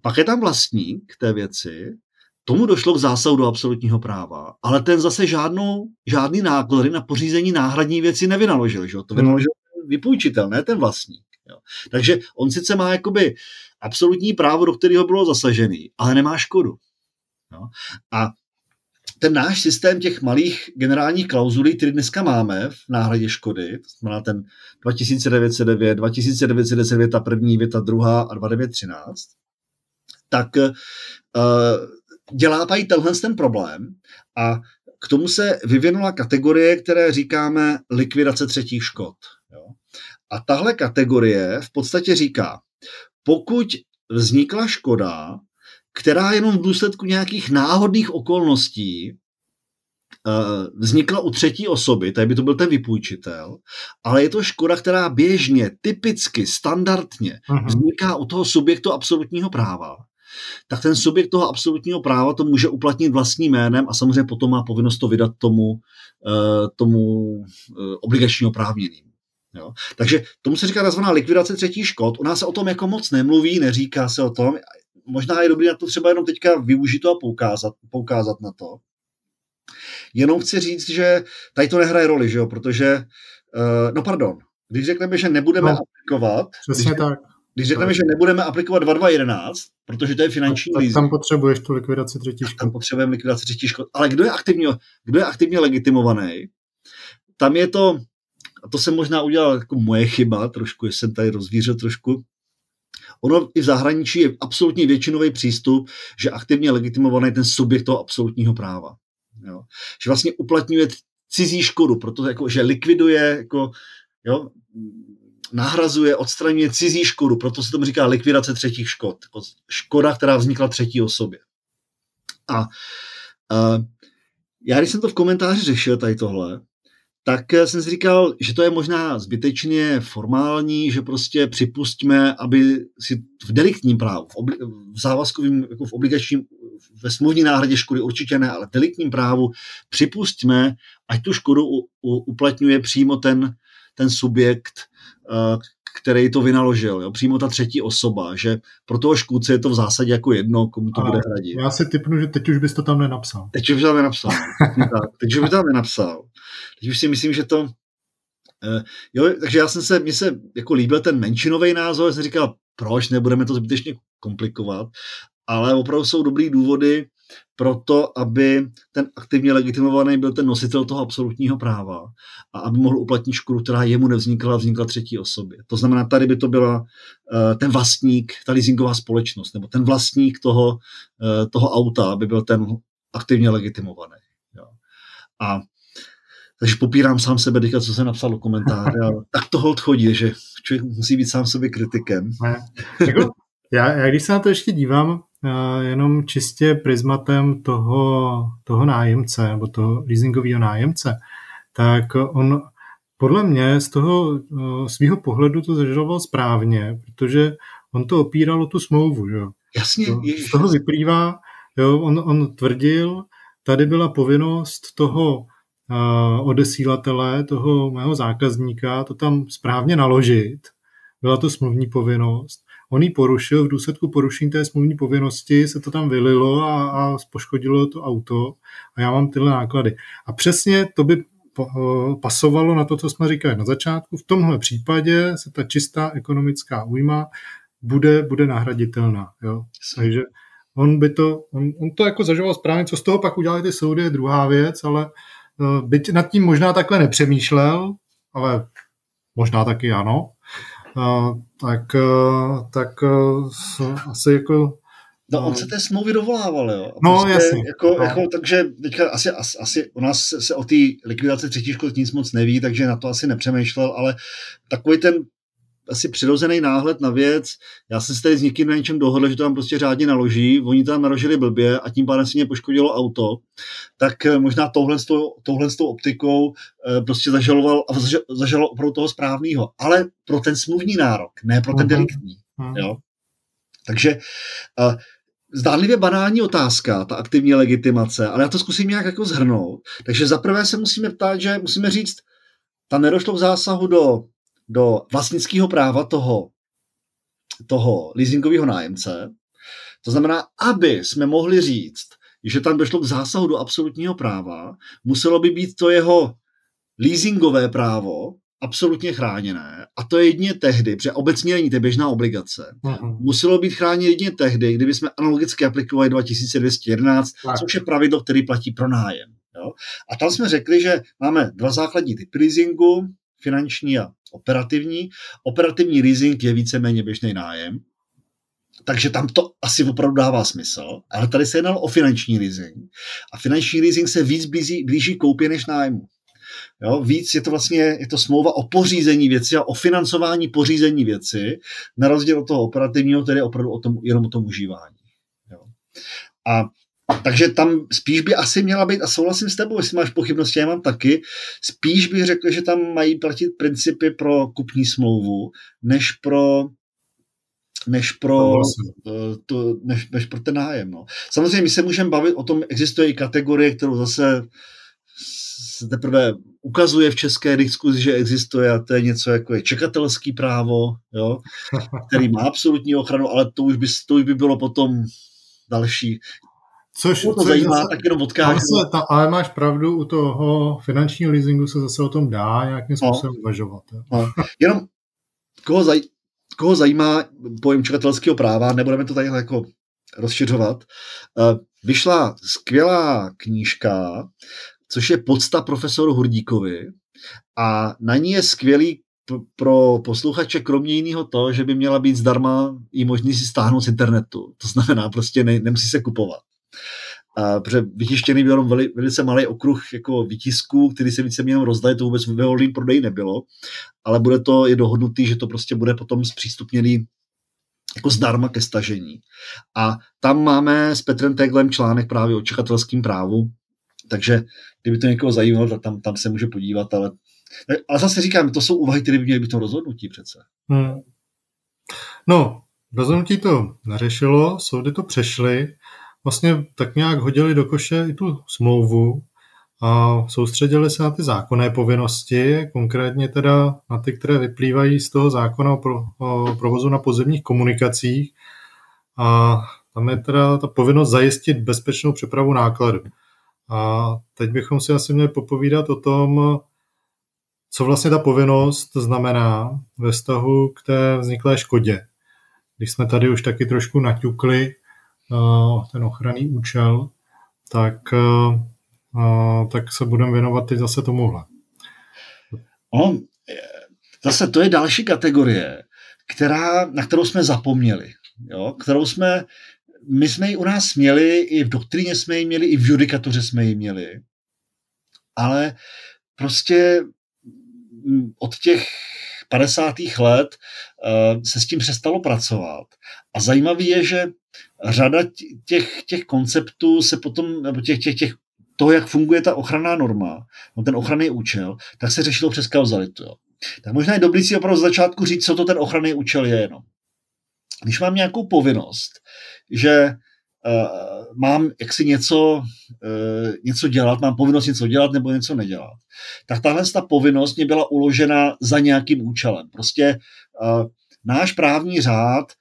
Pak je tam vlastník té věci, tomu došlo k zásahu do absolutního práva, ale ten zase žádnou, žádný náklady na pořízení náhradní věci nevynaložil. Že? To vynaložil vypůjčitel, ne ten vlastník. Jo. Takže on sice má jakoby absolutní právo, do kterého bylo zasažený, ale nemá škodu. Jo. A ten náš systém těch malých generálních klauzulí, který dneska máme v náhradě škody, to znamená ten 2909, 2910 věta první, věta druhá a 2913, tak uh, dělá tady tenhle ten problém a k tomu se vyvinula kategorie, které říkáme likvidace třetích škod. A tahle kategorie v podstatě říká, pokud vznikla škoda, která jenom v důsledku nějakých náhodných okolností eh, vznikla u třetí osoby, tady by to byl ten vypůjčitel, ale je to škoda, která běžně, typicky, standardně uh-huh. vzniká u toho subjektu absolutního práva, tak ten subjekt toho absolutního práva to může uplatnit vlastním jménem a samozřejmě potom má povinnost to vydat tomu, eh, tomu eh, obligačního oprávněnému. Jo? Takže tomu se říká tzv. likvidace třetí škod. U nás se o tom jako moc nemluví, neříká se o tom možná je dobré na to třeba jenom teďka využít to a poukázat, poukázat na to. Jenom chci říct, že tady to nehraje roli, že jo, protože, uh, no pardon, když řekneme, že nebudeme no, aplikovat, přesně když, tak. Když řekneme, že nebudeme aplikovat 2211, protože to je finanční tak, tak tam potřebuješ tu likvidaci třetí škod. Tam potřebujeme likvidaci třetí škod. Ale kdo je aktivně, kdo je aktivně legitimovaný? Tam je to, a to jsem možná udělal jako moje chyba trošku, jsem tady rozvířil trošku, Ono i v zahraničí je absolutně většinový přístup, že aktivně legitimovaný ten subjekt toho absolutního práva. Jo? Že vlastně uplatňuje cizí škodu, protože jako, že likviduje, jako, jo, nahrazuje, odstraňuje cizí škodu, proto se tomu říká likvidace třetích škod. Jako škoda, která vznikla třetí osobě. A uh, já, když jsem to v komentáři řešil, tady tohle, tak jsem si říkal, že to je možná zbytečně formální, že prostě připustíme, aby si v deliktním právu, v, obli- v závazkovém, jako v obligačním, ve smluvní náhradě škody určitě ne, ale v deliktním právu připustíme, ať tu škodu u, u, uplatňuje přímo ten, ten subjekt, uh, který to vynaložil, jo? přímo ta třetí osoba, že pro toho škůdce je to v zásadě jako jedno, komu to a bude hradit. Já si typnu, že teď už bys to tam nenapsal. Teď už tam nenapsal. teď už by tam nenapsal. Teď už si myslím, že to... Uh, jo, takže já jsem se, mně se jako líbil ten menšinový názor, jsem říkal, proč nebudeme to zbytečně komplikovat, ale opravdu jsou dobrý důvody pro to, aby ten aktivně legitimovaný byl ten nositel toho absolutního práva a aby mohl uplatnit škodu, která jemu nevznikla, vznikla třetí osobě. To znamená, tady by to byla uh, ten vlastník, ta leasingová společnost, nebo ten vlastník toho, uh, toho auta, aby byl ten aktivně legitimovaný. A takže popírám sám sebe, teďka, co jsem napsal do komentáře, tak to hold chodí, že člověk musí být sám sobě kritikem. Jako, já, já když se na to ještě dívám, jenom čistě prismatem toho, toho nájemce, nebo toho leasingového nájemce, tak on podle mě z toho uh, svého pohledu to zažaloval správně, protože on to opíral o tu smlouvu. Že? Jasně. To, z toho vyplývá, jo, on, on tvrdil, tady byla povinnost toho odesílatele, toho mého zákazníka, to tam správně naložit. Byla to smluvní povinnost. On ji porušil, v důsledku porušení té smluvní povinnosti se to tam vylilo a, a poškodilo to auto a já mám tyhle náklady. A přesně to by pasovalo na to, co jsme říkali na začátku. V tomhle případě se ta čistá ekonomická újma bude, bude nahraditelná. Jo? Takže on by to, on, on to jako zažoval správně, co z toho pak udělali ty soudy, je druhá věc, ale Eh, byť nad tím možná takhle nepřemýšlel, ale možná taky ano, eh, tak, tak asi jako No, on se té smlouvy dovolával, jo. A no, prostě jasně. Jako, no. Jako, takže teďka asi, asi, asi u nás se o té likvidaci třetí škod nic moc neví, takže na to asi nepřemýšlel, ale takový ten asi přirozený náhled na věc. Já jsem se tady s někým na něčem dohodl, že to tam prostě řádně naloží, oni tam naložili blbě a tím pádem si mě poškodilo auto, tak eh, možná touhle, s tou, touhle s tou optikou eh, prostě zažaloval a zažaloval opravdu toho správného. Ale pro ten smluvní nárok, ne pro ten mhm. deliktní. Uh-huh. Jo? Takže uh, zdánlivě banální otázka, ta aktivní legitimace, ale já to zkusím nějak jako zhrnout. Takže zaprvé se musíme ptát, že musíme říct, tam nedošlo k zásahu do do vlastnického práva toho, toho leasingového nájemce. To znamená, aby jsme mohli říct, že tam došlo k zásahu do absolutního práva, muselo by být to jeho leasingové právo absolutně chráněné. A to je jedině tehdy, protože obecně není to běžná obligace. Uh-huh. Muselo být chráněné jedině tehdy, kdyby jsme analogicky aplikovali 2211, tak. což je pravidlo, který platí pro nájem. Jo? A tam jsme řekli, že máme dva základní typy leasingu, finanční a operativní. Operativní leasing je víceméně běžný nájem, takže tam to asi opravdu dává smysl, ale tady se jednalo o finanční leasing a finanční leasing se víc blíží, blíží koupě než nájmu. Jo, víc je to vlastně je to smlouva o pořízení věci a o financování pořízení věci, na rozdíl od toho operativního, je opravdu o tom, jenom o tom užívání. Jo. A takže tam spíš by asi měla být, a souhlasím s tebou, jestli máš pochybnosti, já mám taky, spíš bych řekl, že tam mají platit principy pro kupní smlouvu, než pro než pro, eh, to, než, než pro ten nájem. No. Samozřejmě my se můžeme bavit o tom, existuje i kategorie, kterou zase se teprve ukazuje v české diskuzi, že existuje a to je něco jako je čekatelský právo, jo, který má absolutní ochranu, ale to už by, to už by bylo potom další. Což, to což zajímá, zase, tak jenom odkážu. Ta, ale máš pravdu, u toho finančního leasingu se zase o tom dá nějakým no. způsobem no. uvažovat. No. Jenom koho, zaj, koho zajímá pojem čekatelského práva, nebudeme to tady jako rozšiřovat, uh, vyšla skvělá knížka, což je podsta profesoru Hurdíkovi a na ní je skvělý pro posluchače kromě jiného to, že by měla být zdarma i možný si stáhnout z internetu. To znamená, prostě ne, nemusí se kupovat. A, protože vytištěný byl jenom veli, velice malý okruh jako výtisků, který se více jenom rozdaje, to vůbec ve volným prodeji nebylo, ale bude to, je dohodnutý, že to prostě bude potom zpřístupněný jako zdarma ke stažení. A tam máme s Petrem Teglem článek právě o čekatelském právu, takže kdyby to někoho zajímalo, tam, tam se může podívat, ale, ale zase říkám, to jsou úvahy, které by měly být to rozhodnutí přece. Hmm. No, rozhodnutí to neřešilo, soudy to přešly, vlastně tak nějak hodili do koše i tu smlouvu a soustředili se na ty zákonné povinnosti, konkrétně teda na ty, které vyplývají z toho zákona o, pro, provozu na pozemních komunikacích. A tam je teda ta povinnost zajistit bezpečnou přepravu nákladu. A teď bychom si asi měli popovídat o tom, co vlastně ta povinnost znamená ve vztahu k té vzniklé škodě. Když jsme tady už taky trošku naťukli ten ochranný účel, tak, uh, tak se budeme věnovat teď zase tomuhle. On, zase to je další kategorie, která, na kterou jsme zapomněli, jo? kterou jsme my jsme ji u nás měli, i v doktríně jsme ji měli, i v judikatuře jsme ji měli, ale prostě mm, od těch 50. let se s tím přestalo pracovat. A zajímavé je, že řada těch, těch konceptů se potom, nebo těch, těch, těch toho, jak funguje ta ochranná norma, no ten ochranný účel, tak se řešilo přes kauzalitu. Jo. Tak možná je dobrý si opravdu z začátku říct, co to ten ochranný účel je jenom. Když mám nějakou povinnost, že uh, mám jaksi něco, uh, něco dělat, mám povinnost něco dělat nebo něco nedělat, tak tahle ta povinnost mě byla uložena za nějakým účelem. Prostě uh, náš právní řád,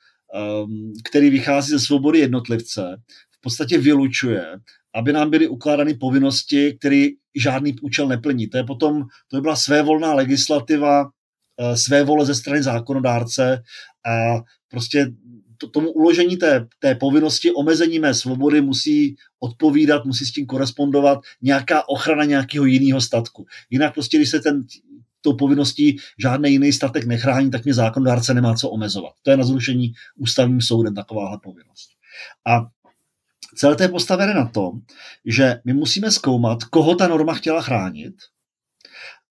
který vychází ze svobody jednotlivce, v podstatě vylučuje, aby nám byly ukládány povinnosti, které žádný účel neplní. To je potom, to by byla svévolná legislativa, své vole ze strany zákonodárce a prostě to, tomu uložení té, té povinnosti, omezení mé svobody musí odpovídat, musí s tím korespondovat nějaká ochrana nějakého jiného statku. Jinak prostě, když se ten tou povinností žádný jiný statek nechrání, tak mě zákonodárce nemá co omezovat. To je na zrušení ústavním soudem takováhle povinnost. A celé to je postavené na tom, že my musíme zkoumat, koho ta norma chtěla chránit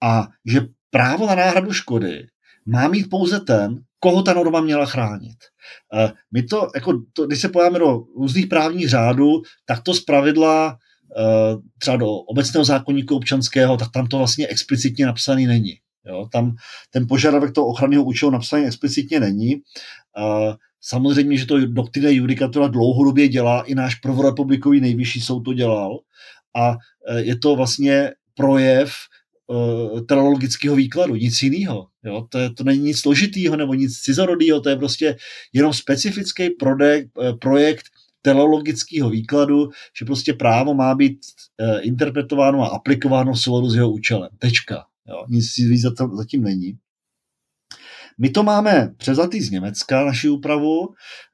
a že právo na náhradu škody má mít pouze ten, koho ta norma měla chránit. Eh, my to, jako to, když se pojáme do různých právních řádů, tak to zpravidla třeba do obecného zákonníku občanského, tak tam to vlastně explicitně napsaný není. Jo, tam ten požadavek toho ochranného účelu napsaný explicitně není. Eh, samozřejmě, že to doktrina judikatura dlouhodobě dělá, i náš prvorepublikový nejvyšší soud to dělal a je to vlastně projev teologického výkladu, nic jiného. Jo? To, je, to není nic složitýho nebo nic cizorodýho, to je prostě jenom specifický projekt teologického výkladu, že prostě právo má být uh, interpretováno a aplikováno v souladu s jeho účelem. Tečka. Jo? Nic víc zatím není. My to máme převzatý z Německa, naši úpravu,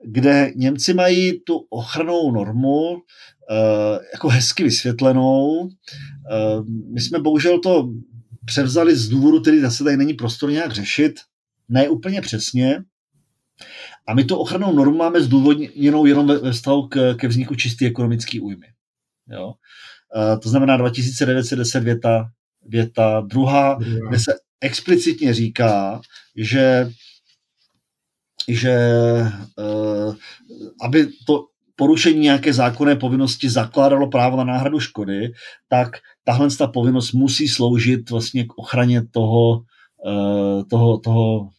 kde Němci mají tu ochranou normu Eh, jako hezky vysvětlenou. Eh, my jsme bohužel to převzali z důvodu, který zase tady není prostor nějak řešit, ne úplně přesně. A my tu ochranou normu máme zdůvodněnou jenom ve vztahu k, ke vzniku čisté ekonomické újmy. Jo? Eh, to znamená 2910 věta, věta druhá, kde se explicitně říká, že že uh, aby to porušení nějaké zákonné povinnosti zakládalo právo na náhradu škody, tak tahle ta povinnost musí sloužit vlastně k ochraně toho, eh, toho, toho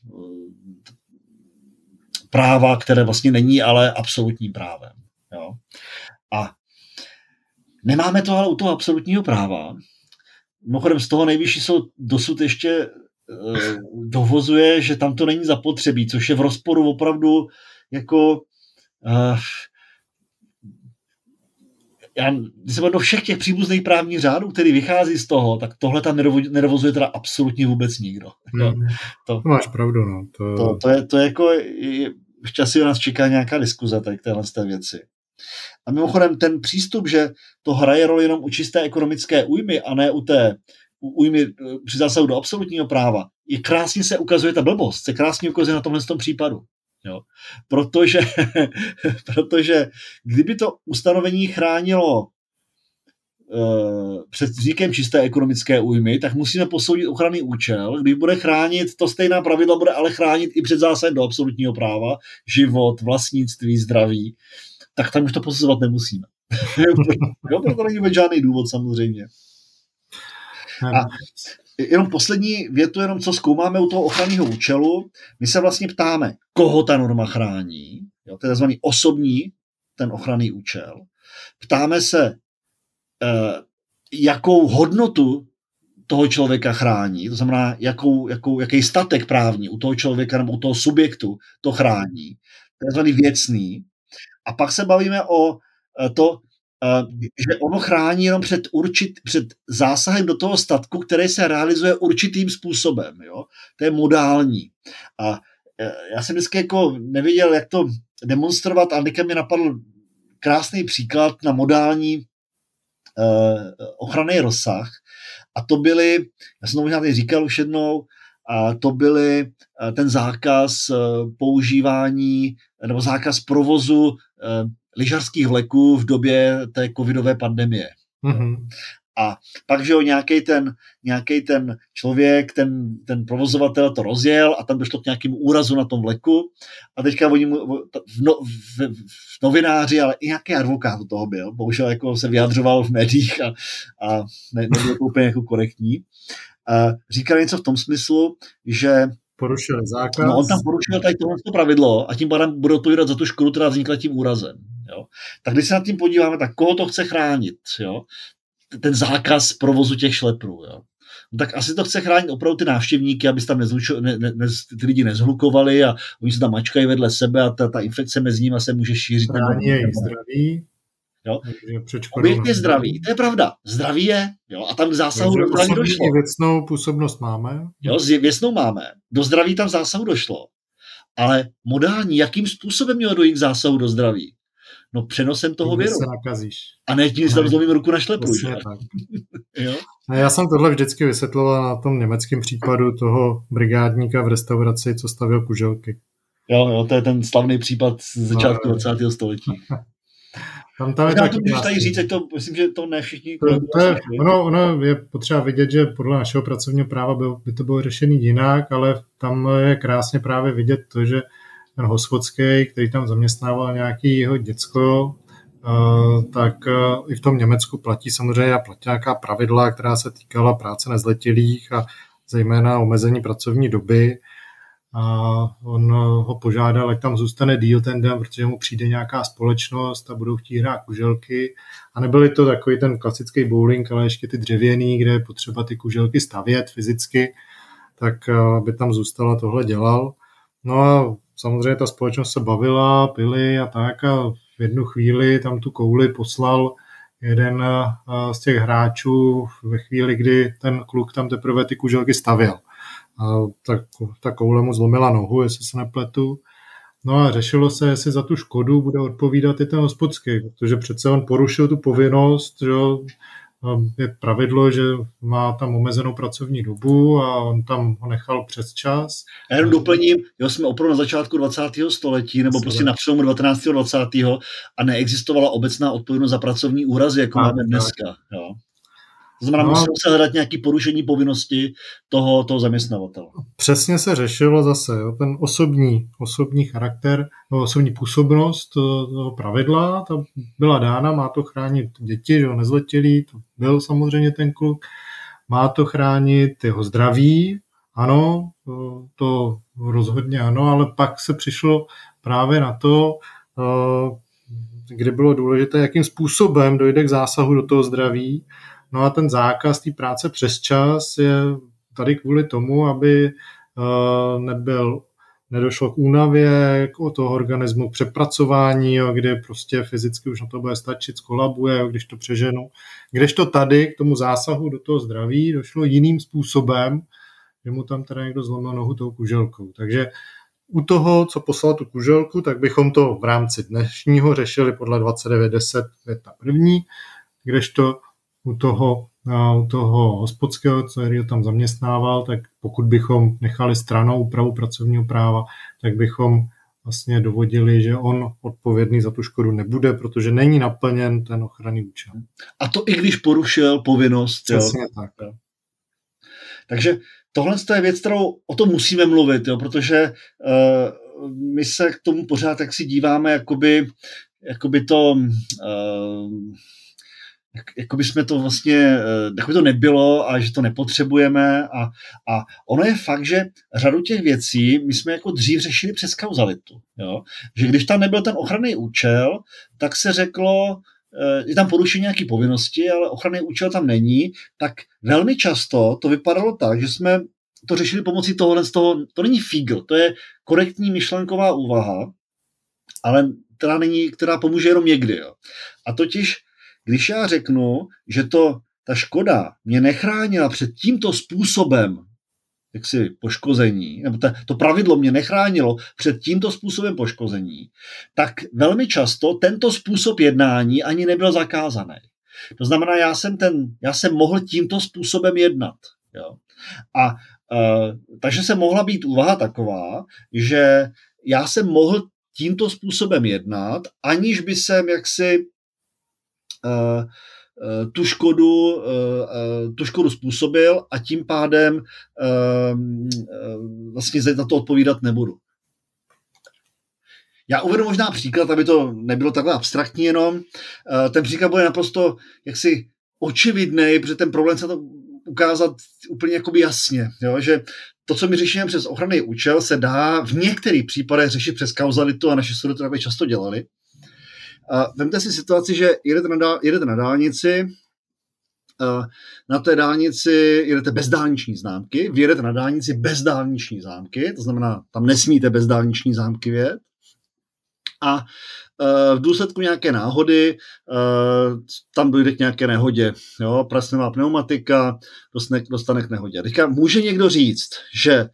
práva, které vlastně není ale absolutním právem. Jo? A nemáme to ale u toho absolutního práva, mimochodem z toho nejvyšší soud dosud ještě uh, dovozuje, že tam to není zapotřebí, což je v rozporu opravdu jako uh, já, když se do všech těch příbuzných právních řádů, který vychází z toho, tak tohle tam nedovozuje teda absolutně vůbec nikdo. Hmm. To, to, máš pravdu, no. To, to, to, je, to je jako, ještě asi nás čeká nějaká diskuze tady k téhle té věci. A mimochodem ten přístup, že to hraje roli jenom u čisté ekonomické újmy a ne u té u újmy eh, při zásahu do absolutního práva, je krásně se ukazuje ta blbost, se krásně ukazuje na tomhle tom případu. Jo. Protože, protože kdyby to ustanovení chránilo uh, před vznikem čisté ekonomické újmy, tak musíme posoudit ochranný účel. Když bude chránit, to stejná pravidlo bude ale chránit i před zásahem do absolutního práva, život, vlastnictví, zdraví, tak tam už to posuzovat nemusíme. jo, proto není žádný důvod samozřejmě. A jenom poslední větu, jenom co zkoumáme u toho ochranného účelu, my se vlastně ptáme, koho ta norma chrání, jo, to je tzv. osobní ten ochranný účel. Ptáme se, eh, jakou hodnotu toho člověka chrání, to znamená, jakou, jakou, jaký statek právní u toho člověka nebo u toho subjektu to chrání. Tzv. věcný. A pak se bavíme o eh, to, že ono chrání jenom před, určit, před zásahem do toho statku, který se realizuje určitým způsobem. Jo? To je modální. A e, já jsem vždycky jako nevěděl, jak to demonstrovat a mi napadl krásný příklad na modální uh, ochranný rozsah. A to byly, já jsem to možná říkal už jednou, a to byly ten zákaz používání nebo zákaz provozu lyžařských vleků v době té covidové pandemie. Mm-hmm. A pak, že jo, nějaký ten, nějaký ten člověk, ten, ten provozovatel to rozjel a tam došlo k nějakému úrazu na tom vleku a teďka oni mu, v, no, v, v novináři, ale i nějaký advokát toho byl, bohužel jako se vyjadřoval v médiích a, a ne, nebylo to úplně jako korektní. A říkal něco v tom smyslu, že porušil zákaz. No, on tam porušil tady tohle pravidlo a tím pádem bude odpovídat za tu škodu, která vznikla tím úrazem. Jo. Tak když se nad tím podíváme, tak koho to chce chránit? Jo? Ten zákaz provozu těch šleprů. Jo? No, tak asi to chce chránit opravdu ty návštěvníky, aby se tam nezlučo, ne, ne, ne, ty lidi nezhlukovali a oni se tam mačkají vedle sebe a ta, ta infekce mezi nimi se může šířit. Chrání jejich zdraví. Jo? Objekt je zdraví, to je pravda. Zdraví je, jo, a tam zásahu do zdraví došlo. věcnou působnost máme. Jo, věcnou máme. Do zdraví tam zásahu došlo. Ale modální, jakým způsobem mělo dojít k zásahu do zdraví? No přenosem toho tím viru. se nakazíš. A ne tím, že tam zlomím ruku na? Tak. jo? A já jsem tohle vždycky vysvětloval na tom německém případu toho brigádníka v restauraci, co stavil kuželky. Jo, jo, to je ten slavný případ z začátku no, 20. století. Tam tam je Já to můžeš tady říct, to, myslím, že to ne všichni... To, to je, ono, ono je potřeba vidět, že podle našeho pracovního práva by, by to bylo řešený jinak, ale tam je krásně právě vidět to, že ten hospodský, který tam zaměstnával nějaký jeho děcko, eh, tak eh, i v tom Německu platí samozřejmě a platí nějaká pravidla, která se týkala práce nezletilých a zejména omezení pracovní doby. A on ho požádal, ať tam zůstane díl ten den, protože mu přijde nějaká společnost a budou chtít hrát kuželky. A nebyly to takový ten klasický bowling, ale ještě ty dřevěný, kde je potřeba ty kuželky stavět fyzicky, tak eh, by tam zůstala tohle dělal. No a samozřejmě ta společnost se bavila, pili a tak a v jednu chvíli tam tu kouli poslal jeden eh, z těch hráčů ve chvíli, kdy ten kluk tam teprve ty kuželky stavěl. A tak ta koule mu zlomila nohu, jestli se nepletu. No a řešilo se, jestli za tu škodu bude odpovídat i ten hospodský, protože přece on porušil tu povinnost, že je pravidlo, že má tam omezenou pracovní dobu a on tam ho nechal přes čas. Já jenom doplním, jo, jsme opravdu na začátku 20. století, nebo prostě na přelomu 19. a 20. a neexistovala obecná odpovědnost za pracovní úrazy, jako a, máme dneska. Jo. To znamená, no, musel se hledat nějaké porušení povinnosti toho, toho zaměstnavatele. Přesně se řešilo zase jo, ten osobní, osobní charakter, no, osobní působnost toho pravidla, ta byla dána, má to chránit děti, že nezletilí, to byl samozřejmě ten kluk, má to chránit jeho zdraví, ano, to rozhodně ano, ale pak se přišlo právě na to, kdy bylo důležité, jakým způsobem dojde k zásahu do toho zdraví No a ten zákaz té práce přes čas je tady kvůli tomu, aby nebyl nedošlo k únavě, k toho organismu, k přepracování, jo, kdy prostě fyzicky už na to bude stačit, skolabuje, jo, když to přeženu. Kdežto tady k tomu zásahu do toho zdraví došlo jiným způsobem, že mu tam teda někdo zlomil nohu tou kuželkou. Takže u toho, co poslal tu kuželku, tak bychom to v rámci dnešního řešili podle 29.10 věta první, kdežto u toho, u toho hospodského, který ho tam zaměstnával, tak pokud bychom nechali stranou úpravu pracovního práva, tak bychom vlastně dovodili, že on odpovědný za tu škodu nebude, protože není naplněn ten ochranný účel. A to i když porušil povinnost. Přesně jo. tak. Jo. Takže tohle je věc, kterou o tom musíme mluvit, jo, protože uh, my se k tomu pořád tak si díváme, jakoby, jakoby to uh, jako by jsme to vlastně, jako by to nebylo a že to nepotřebujeme a, a ono je fakt, že řadu těch věcí my jsme jako dřív řešili přes kauzalitu, jo? že když tam nebyl ten ochranný účel, tak se řeklo, eh, je tam porušení nějaké povinnosti, ale ochranný účel tam není, tak velmi často to vypadalo tak, že jsme to řešili pomocí tohohle z toho, to není fígl, to je korektní myšlenková úvaha, ale která, není, která pomůže jenom někdy. Jo. A totiž když já řeknu, že to ta škoda mě nechránila před tímto způsobem jaksi poškození, nebo ta, to pravidlo mě nechránilo před tímto způsobem poškození, tak velmi často tento způsob jednání ani nebyl zakázaný. To znamená, já jsem, ten, já jsem mohl tímto způsobem jednat. Jo. A uh, takže se mohla být úvaha taková, že já jsem mohl tímto způsobem jednat, aniž by jsem jaksi tu škodu, eh, tu škodu způsobil a tím pádem vlastně za to odpovídat nebudu. Já uvedu možná příklad, aby to nebylo takhle abstraktní jenom. Ten příklad bude naprosto jaksi očividný, protože ten problém se to ukázat úplně jakoby jasně, jo? že to, co my řešíme přes ochranný účel, se dá v některých případech řešit přes kauzalitu a naše studenty to často dělali. Vemte si situaci, že jedete na, jedete na dálnici, na té dálnici jedete bez dálniční známky, vyjedete na dálnici bez dálniční známky, to znamená, tam nesmíte bez dálniční známky vět. A v důsledku nějaké náhody tam dojde k nějaké nehodě. Jo? Prasnevá pneumatika, dostane, dostane k nehodě. Teďka může někdo říct, že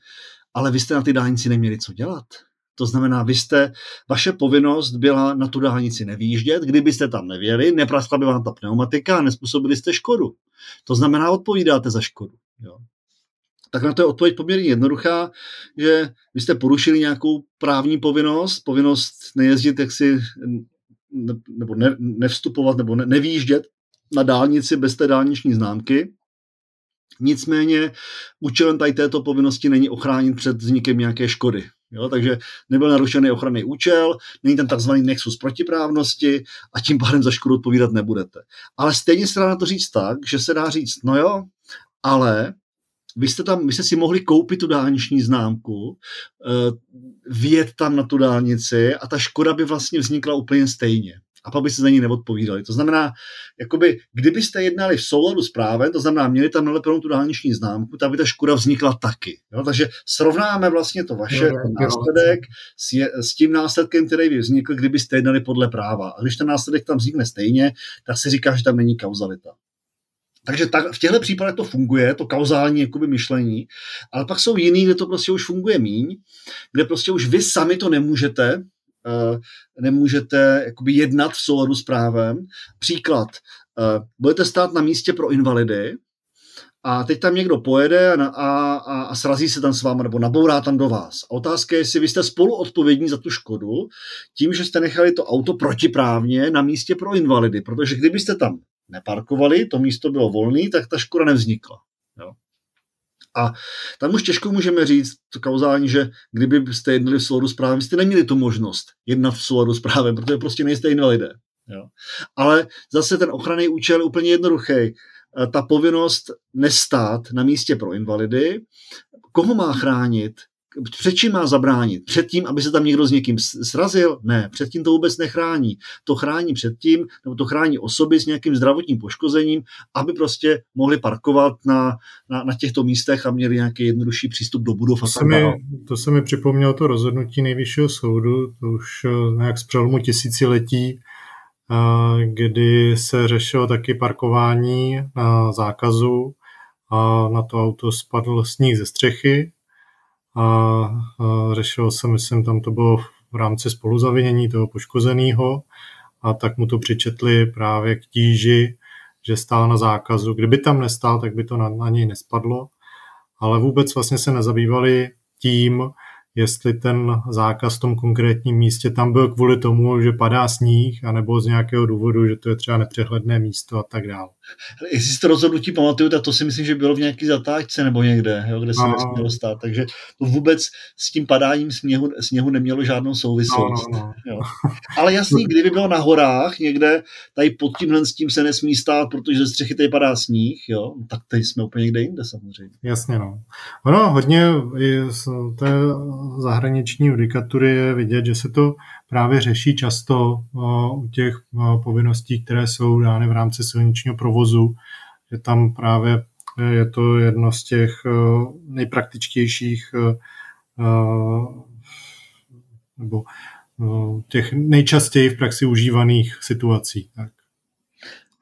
ale vy jste na ty dálnici neměli co dělat. To znamená, vy jste, vaše povinnost byla na tu dálnici nevýjíždět, kdybyste tam nevěli, nepraskla by vám ta pneumatika a nespůsobili jste škodu. To znamená, odpovídáte za škodu. Jo. Tak na to je odpověď poměrně jednoduchá, že vy jste porušili nějakou právní povinnost, povinnost nejezdit jaksi, nebo ne, nevstupovat, nebo ne, nevýjíždět na dálnici bez té dálniční známky. Nicméně účelem tady této povinnosti není ochránit před vznikem nějaké škody. Jo, takže nebyl narušený ochranný účel, není ten takzvaný nexus protiprávnosti a tím pádem za škodu odpovídat nebudete. Ale stejně se dá na to říct tak, že se dá říct, no jo, ale vy jste tam, vy jste si mohli koupit tu dálniční známku, eh, vjet tam na tu dálnici a ta škoda by vlastně vznikla úplně stejně a pak by se za ní neodpovídali. To znamená, jakoby, kdybyste jednali v souladu s právem, to znamená, měli tam nalepenou tu dálniční známku, tak by ta škoda vznikla taky. Jo? Takže srovnáme vlastně to vaše no, následek s, je, s tím následkem, který by vznikl, kdybyste jednali podle práva. A když ten následek tam vznikne stejně, tak se říká, že tam není kauzalita. Takže tak, v těchto případech to funguje, to kauzální jakoby myšlení, ale pak jsou jiný, kde to prostě už funguje míň, kde prostě už vy sami to nemůžete nemůžete jakoby jednat v souladu s právem. Příklad, eh, budete stát na místě pro invalidy a teď tam někdo pojede a, a, a srazí se tam s váma nebo nabourá tam do vás. A otázka je, jestli vy jste spolu odpovědní za tu škodu tím, že jste nechali to auto protiprávně na místě pro invalidy, protože kdybyste tam neparkovali, to místo bylo volné, tak ta škoda nevznikla. A tam už těžko můžeme říct to kauzální, že kdyby jste jednali v souladu s právem, jste neměli tu možnost jednat v souladu s právem, protože prostě nejste invalidé. Jo. Ale zase ten ochranný účel je úplně jednoduchý. E, ta povinnost nestát na místě pro invalidy, koho má chránit? Před čím má zabránit? Před tím, aby se tam někdo s někým srazil? Ne, před tím to vůbec nechrání. To chrání před tím, nebo to chrání osoby s nějakým zdravotním poškozením, aby prostě mohli parkovat na, na, na těchto místech a měli nějaký jednodušší přístup do budov. To se, mi, to se mi připomnělo to rozhodnutí nejvyššího soudu, to už eh, nějak z přelomu tisíciletí, eh, kdy se řešilo taky parkování na zákazu a na to auto spadl sníh ze střechy a, a řešilo se, myslím, tam to bylo v rámci spoluzavinění toho poškozeného a tak mu to přičetli právě k tíži, že stál na zákazu. Kdyby tam nestál, tak by to na, na něj nespadlo, ale vůbec vlastně se nezabývali tím, jestli ten zákaz v tom konkrétním místě tam byl kvůli tomu, že padá sníh, anebo z nějakého důvodu, že to je třeba nepřehledné místo a tak dále. Jestli si to rozhodnutí pamatuju, tak to si myslím, že bylo v nějaký zatáčce nebo někde, jo, kde se no. nesmělo stát. Takže to vůbec s tím padáním sněhu, sněhu nemělo žádnou souvislost. No, no, no. Jo. Ale jasný, kdyby bylo na horách někde, tady pod tímhle s tím se nesmí stát, protože ze střechy tady padá sníh, jo, tak tady jsme úplně někde jinde samozřejmě. Jasně, no. Ono hodně z té zahraniční judikatury je vidět, že se to právě řeší často u těch povinností, které jsou dány v rámci silničního provozu, že tam právě je to jedno z těch nejpraktičtějších nebo těch nejčastěji v praxi užívaných situací. Tak.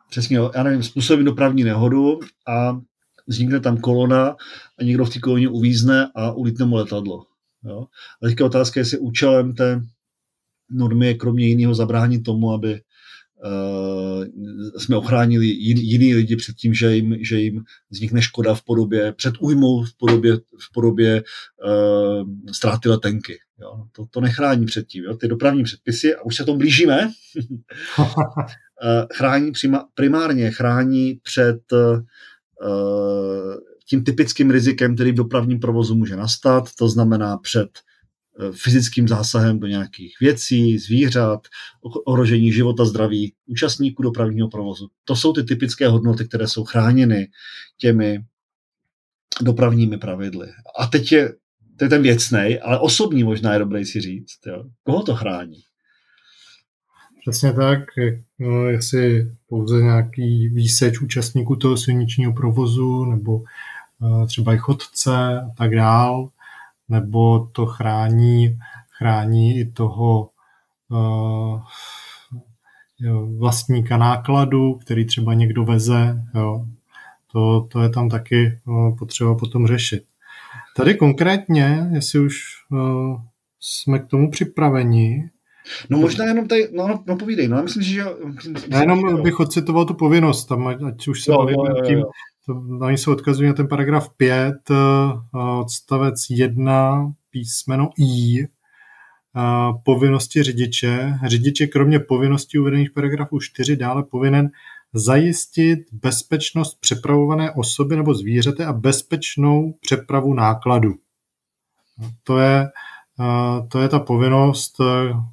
Přesně, já nevím, způsobím dopravní nehodu a vznikne tam kolona a někdo v té koloně uvízne a ulítne mu letadlo. Jo? A teďka otázka, jestli účelem té normy je kromě jiného zabránit tomu, aby uh, jsme ochránili jiný, lidi před tím, že jim, že jim vznikne škoda v podobě, před újmou v podobě, v podobě uh, ztráty letenky. Jo? To, to nechrání před tím. Jo? Ty dopravní předpisy, a už se tomu blížíme, uh, chrání přima, primárně chrání před uh, tím typickým rizikem, který v dopravním provozu může nastat, to znamená před eh, fyzickým zásahem do nějakých věcí, zvířat, ohrožení života, zdraví účastníků dopravního provozu. To jsou ty typické hodnoty, které jsou chráněny těmi dopravními pravidly. A teď je, to je ten věcný, ale osobní možná je dobré si říct. Jo. Koho to chrání? Přesně tak, no, jestli pouze nějaký výseč účastníků toho silničního provozu nebo Eh, třeba i chodce a tak dál, nebo to chrání, chrání i toho uh, vlastníka nákladu, který třeba někdo veze. Jo. To, to je tam taky uh, potřeba potom řešit. Tady konkrétně, jestli už uh, jsme k tomu připraveni, No možná jenom tady, no, no, no povídej, no já myslím, že... Myslím, já jenom že bych ocitoval tu povinnost, tam, ať už se bavíme tím, to, oni se odkazují na ten paragraf 5, eh, odstavec 1, písmeno I, eh, povinnosti řidiče. Řidiče kromě povinností uvedených v paragrafu 4 dále povinen zajistit bezpečnost přepravované osoby nebo zvířete a bezpečnou přepravu nákladu. To je, eh, to je ta povinnost,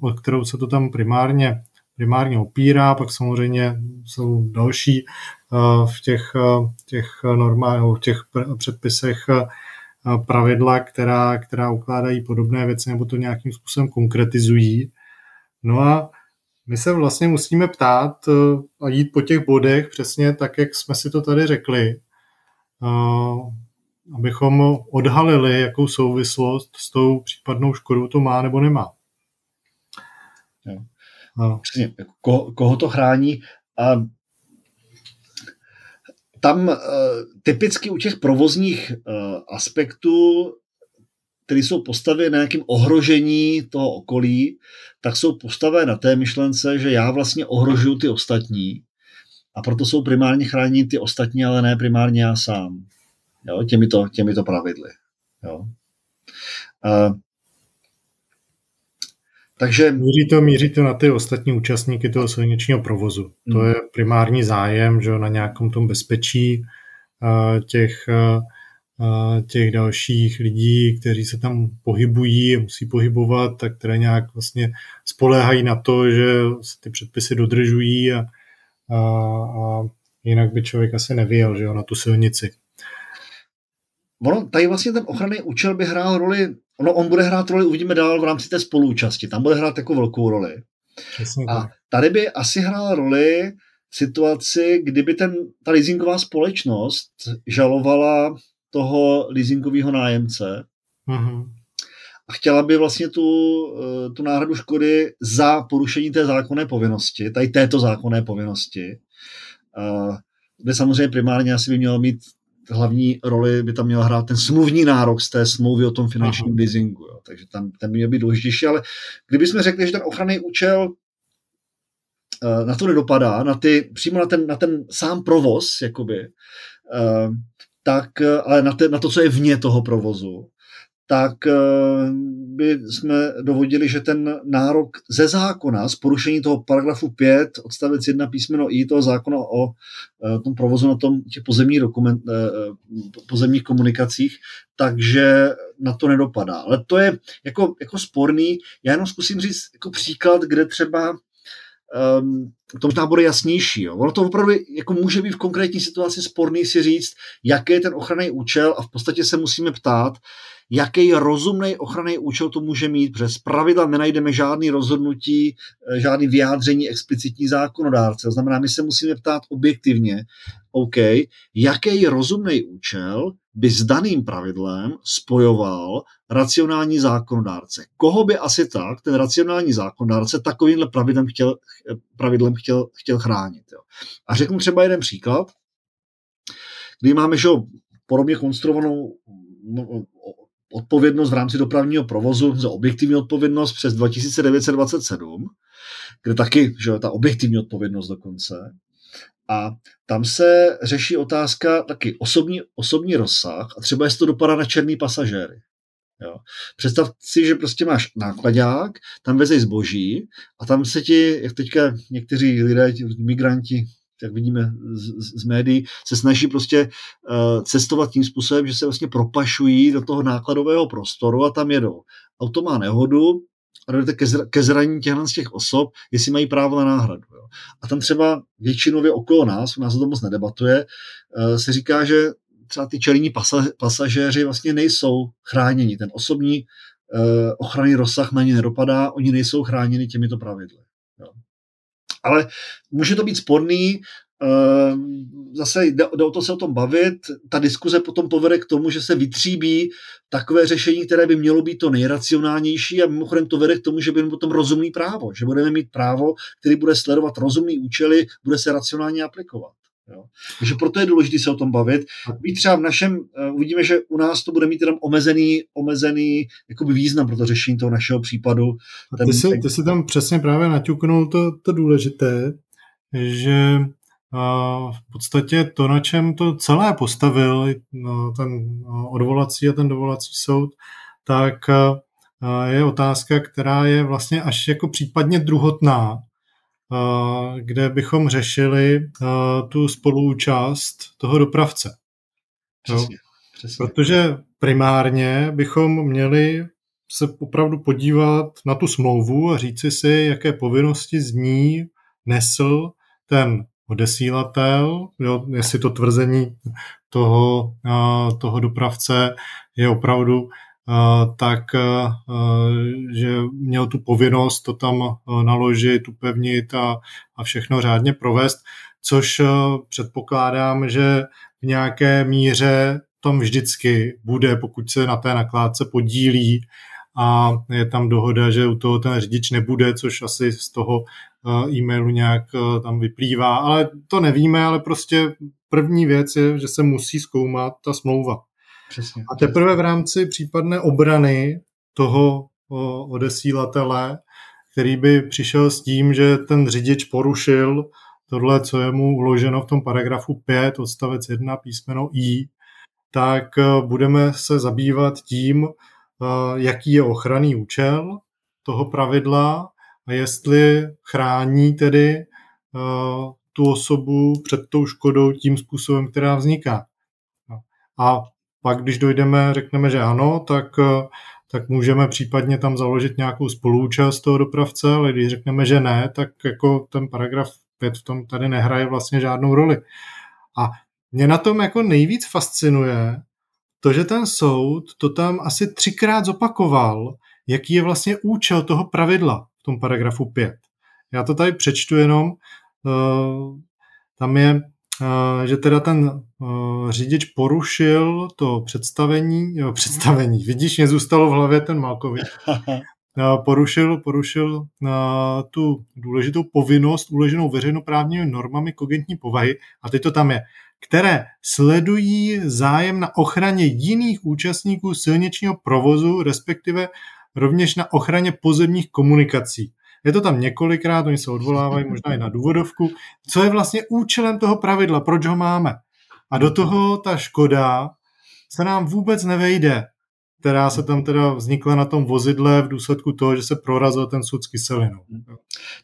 o kterou se to tam primárně primárně opírá, pak samozřejmě jsou další eh, v těch, eh, těch normálních, v těch předpisech eh, pravidla, která, která ukládají podobné věci nebo to nějakým způsobem konkretizují. No a my se vlastně musíme ptát a jít po těch bodech přesně tak, jak jsme si to tady řekli, abychom odhalili, jakou souvislost s tou případnou škodou to má nebo nemá. No. Přesně, jako koho, koho to chrání. A tam uh, typicky u těch provozních uh, aspektů, které jsou postaveny na nějakém ohrožení toho okolí, tak jsou postavené na té myšlence, že já vlastně ohrožuju ty ostatní a proto jsou primárně chráněni ty ostatní, ale ne primárně já sám. Jo, těmito, těmito pravidly. Jo. Uh, takže... Míří to, míří to na ty ostatní účastníky toho silničního provozu. Hmm. To je primární zájem, že na nějakom tom bezpečí uh, těch, uh, těch dalších lidí, kteří se tam pohybují, musí pohybovat, tak které nějak vlastně spoléhají na to, že se ty předpisy dodržují a, a, a jinak by člověk asi nevěděl, že jo, na tu silnici. Ono, tady vlastně ten ochranný účel by hrál roli, ono, on bude hrát roli, uvidíme dál v rámci té spoluúčasti, tam bude hrát jako velkou roli. Přesně A tady by asi hrál roli v situaci, kdyby ten, ta leasingová společnost žalovala toho leasingového nájemce Mhm. a chtěla by vlastně tu, eh, tu náhradu škody za porušení té zákonné povinnosti, tady této zákonné povinnosti, eh, kde samozřejmě primárně asi by měl mít hlavní roli, by tam měl hrát ten smluvní nárok z té smlouvy o tom finančním Aha. leasingu. Jo. Takže tam ten by měl být důležitější, ale kdybychom řekli, že ten ochranný účel eh, na to nedopadá, na ty, přímo na ten, na ten sám provoz, jakoby, eh, tak, eh, ale na, te, na to, co je vně toho provozu, tak eh, by jsme dovodili, že ten nárok ze zákona z porušení toho paragrafu 5 odstavec 1 písmeno I toho zákona o eh, tom provozu na tom těch pozemních, dokument, eh, eh, pozemních komunikacích, takže na to nedopadá. Ale to je jako, jako sporný. Já jenom zkusím říct jako příklad, kde třeba um, to možná bude jasnější. Jo. Ono to opravdu jako může být v konkrétní situaci sporný si říct, jaký je ten ochranný účel a v podstatě se musíme ptát, jaký rozumný ochranný účel to může mít, protože z pravidla nenajdeme žádný rozhodnutí, eh, žádný vyjádření explicitní zákonodárce. To znamená, my se musíme ptát objektivně, OK, jaký rozumný účel by s daným pravidlem spojoval racionální zákonodárce. Koho by asi tak ten racionální zákonodárce takovýmhle pravidlem chtěl, pravidlem chtěl, chtěl chránit. Jo. A řeknu třeba jeden příklad, kdy máme že, podobně konstruovanou no, odpovědnost v rámci dopravního provozu za objektivní odpovědnost přes 2927, kde taky, že ta objektivní odpovědnost dokonce. A tam se řeší otázka taky osobní, osobní rozsah a třeba jestli to dopadá na černý pasažéry. Jo. Představ si, že prostě máš nákladák, tam vezej zboží a tam se ti, jak teďka někteří lidé, ti migranti, jak vidíme z, z, médií, se snaží prostě uh, cestovat tím způsobem, že se vlastně propašují do toho nákladového prostoru a tam jedou. Auto má nehodu, a dojde ke, zra, ke zranění těchto z těch osob, jestli mají právo na náhradu. Jo. A tam třeba většinově okolo nás, u nás to moc nedebatuje, uh, se říká, že třeba ty černí pasa, pasažéři vlastně nejsou chráněni. Ten osobní uh, ochranný rozsah na ně nedopadá, oni nejsou chráněni těmito pravidly. Jo. Ale může to být sporný, uh, zase jde, jde o to se o tom bavit, ta diskuze potom povede k tomu, že se vytříbí takové řešení, které by mělo být to nejracionálnější a mimochodem to vede k tomu, že budeme potom rozumný právo, že budeme mít právo, který bude sledovat rozumný účely, bude se racionálně aplikovat. Jo. Takže proto je důležité se o tom bavit. Být třeba v našem, uh, uvidíme, že u nás to bude mít jenom omezený, omezený jakoby význam pro to řešení toho našeho případu. A ty, jsi, ty jsi tam přesně právě naťuknul to, to důležité, že uh, v podstatě to, na čem to celé postavil uh, ten uh, odvolací a ten dovolací soud, tak je otázka, která je vlastně až jako případně druhotná, kde bychom řešili tu spoluúčast toho dopravce. Přesně, přesně. Protože primárně bychom měli se opravdu podívat na tu smlouvu a říci si, jaké povinnosti z ní nesl ten odesílatel, jo, jestli to tvrzení toho, toho dopravce je opravdu tak že měl tu povinnost to tam naložit, upevnit a, a všechno řádně provést, což předpokládám, že v nějaké míře tam vždycky bude, pokud se na té nakládce podílí a je tam dohoda, že u toho ten řidič nebude, což asi z toho e-mailu nějak tam vyplývá, ale to nevíme, ale prostě první věc je, že se musí zkoumat ta smlouva. Přesně. A teprve v rámci případné obrany toho odesílatele, který by přišel s tím, že ten řidič porušil tohle, co je mu uloženo v tom paragrafu 5, odstavec 1, písmeno I, tak e, budeme se zabývat tím, e, jaký je ochranný účel toho pravidla a jestli chrání tedy e, tu osobu před tou škodou tím způsobem, která vzniká. A pak, když dojdeme, řekneme, že ano, tak, tak můžeme případně tam založit nějakou spolúčast toho dopravce, ale když řekneme, že ne, tak jako ten paragraf 5 v tom tady nehraje vlastně žádnou roli. A mě na tom jako nejvíc fascinuje to, že ten soud to tam asi třikrát zopakoval, jaký je vlastně účel toho pravidla v tom paragrafu 5. Já to tady přečtu jenom. Uh, tam je, že teda ten uh, řidič porušil to představení, jo, představení, vidíš, mě zůstalo v hlavě ten Malkovič. porušil, porušil tu důležitou povinnost uloženou veřejnoprávními normami kogentní povahy a teď to tam je které sledují zájem na ochraně jiných účastníků silničního provozu, respektive rovněž na ochraně pozemních komunikací. Je to tam několikrát, oni se odvolávají možná i na důvodovku. Co je vlastně účelem toho pravidla, proč ho máme? A do toho ta škoda se nám vůbec nevejde která se tam teda vznikla na tom vozidle v důsledku toho, že se prorazil ten sud s kyselinou.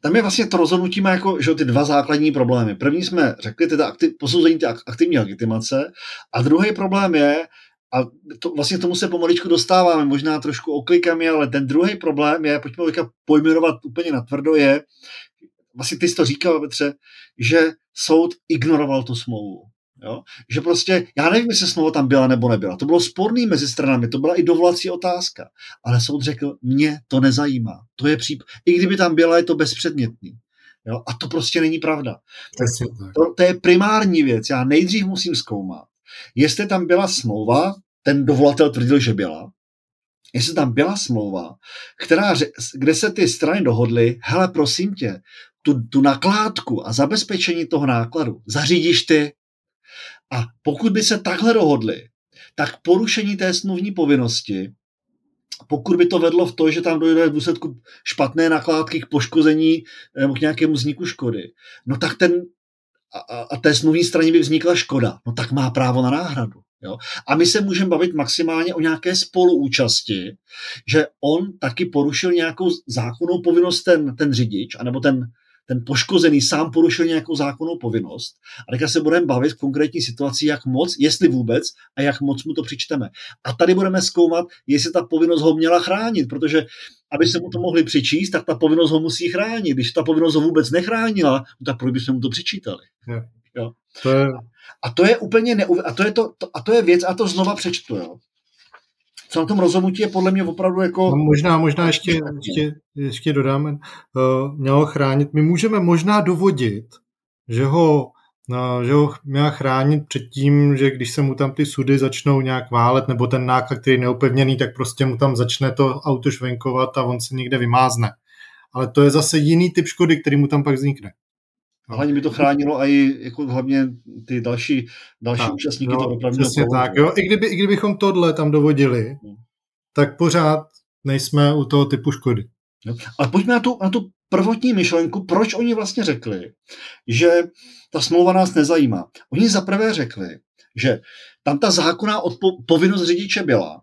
Tam je vlastně to rozhodnutí má jako, že ty dva základní problémy. První jsme řekli, teda aktiv, posouzení té aktivní legitimace a druhý problém je, a to, vlastně tomu se pomaličku dostáváme, možná trošku oklikami, ale ten druhý problém je, pojďme ho pojmenovat úplně natvrdo, je, vlastně ty jsi to říkal, Petře, že soud ignoroval tu smlouvu. Jo? Že prostě, já nevím, jestli smlouva tam byla nebo nebyla. To bylo sporný mezi stranami, to byla i dovolací otázka. Ale soud řekl, mě to nezajímá. To je příp... I kdyby tam byla, je to bezpředmětný. Jo? A to prostě není pravda. To, to je primární věc. Já nejdřív musím zkoumat, jestli tam byla smlouva, ten dovolatel tvrdil, že byla, jestli tam byla smlouva, která, kde se ty strany dohodly, hele, prosím tě, tu, tu nakládku a zabezpečení toho nákladu zařídíš ty, a pokud by se takhle dohodli, tak porušení té smluvní povinnosti, pokud by to vedlo v to, že tam dojde v důsledku špatné nakládky k poškození nebo k nějakému vzniku škody, no tak ten a, a té smluvní straně by vznikla škoda, no tak má právo na náhradu. Jo? A my se můžeme bavit maximálně o nějaké spoluúčasti, že on taky porušil nějakou zákonnou povinnost ten, ten řidič, anebo ten, ten poškozený sám porušil nějakou zákonnou povinnost a teďka se budeme bavit v konkrétní situaci, jak moc, jestli vůbec a jak moc mu to přičteme. A tady budeme zkoumat, jestli ta povinnost ho měla chránit, protože aby se mu to mohli přičíst, tak ta povinnost ho musí chránit. Když ta povinnost ho vůbec nechránila, tak proč bychom mu to přičítali? Jo. Jo. To je... A to je úplně neuvěřitelné. a to je, to, to, a to je věc, a to znova přečtu. Jo na tom rozhodnutí je podle mě opravdu jako... No možná, možná ještě, ještě, ještě dodáme, uh, mělo chránit. My můžeme možná dovodit, že ho, no, že ho měla chránit před tím, že když se mu tam ty sudy začnou nějak válet, nebo ten náklad, který je neupevněný, tak prostě mu tam začne to auto švenkovat a on se někde vymázne. Ale to je zase jiný typ škody, který mu tam pak vznikne. A hlavně by to chránilo i jako hlavně ty další, další tak, účastníky no, toho dopravního tak, jo. I, kdyby, I kdybychom tohle tam dovodili, hmm. tak pořád nejsme u toho typu škody. Jo. Ale pojďme na tu, na tu prvotní myšlenku, proč oni vlastně řekli, že ta smlouva nás nezajímá. Oni zaprvé řekli, že tam ta zákonná odpo- povinnost řidiče byla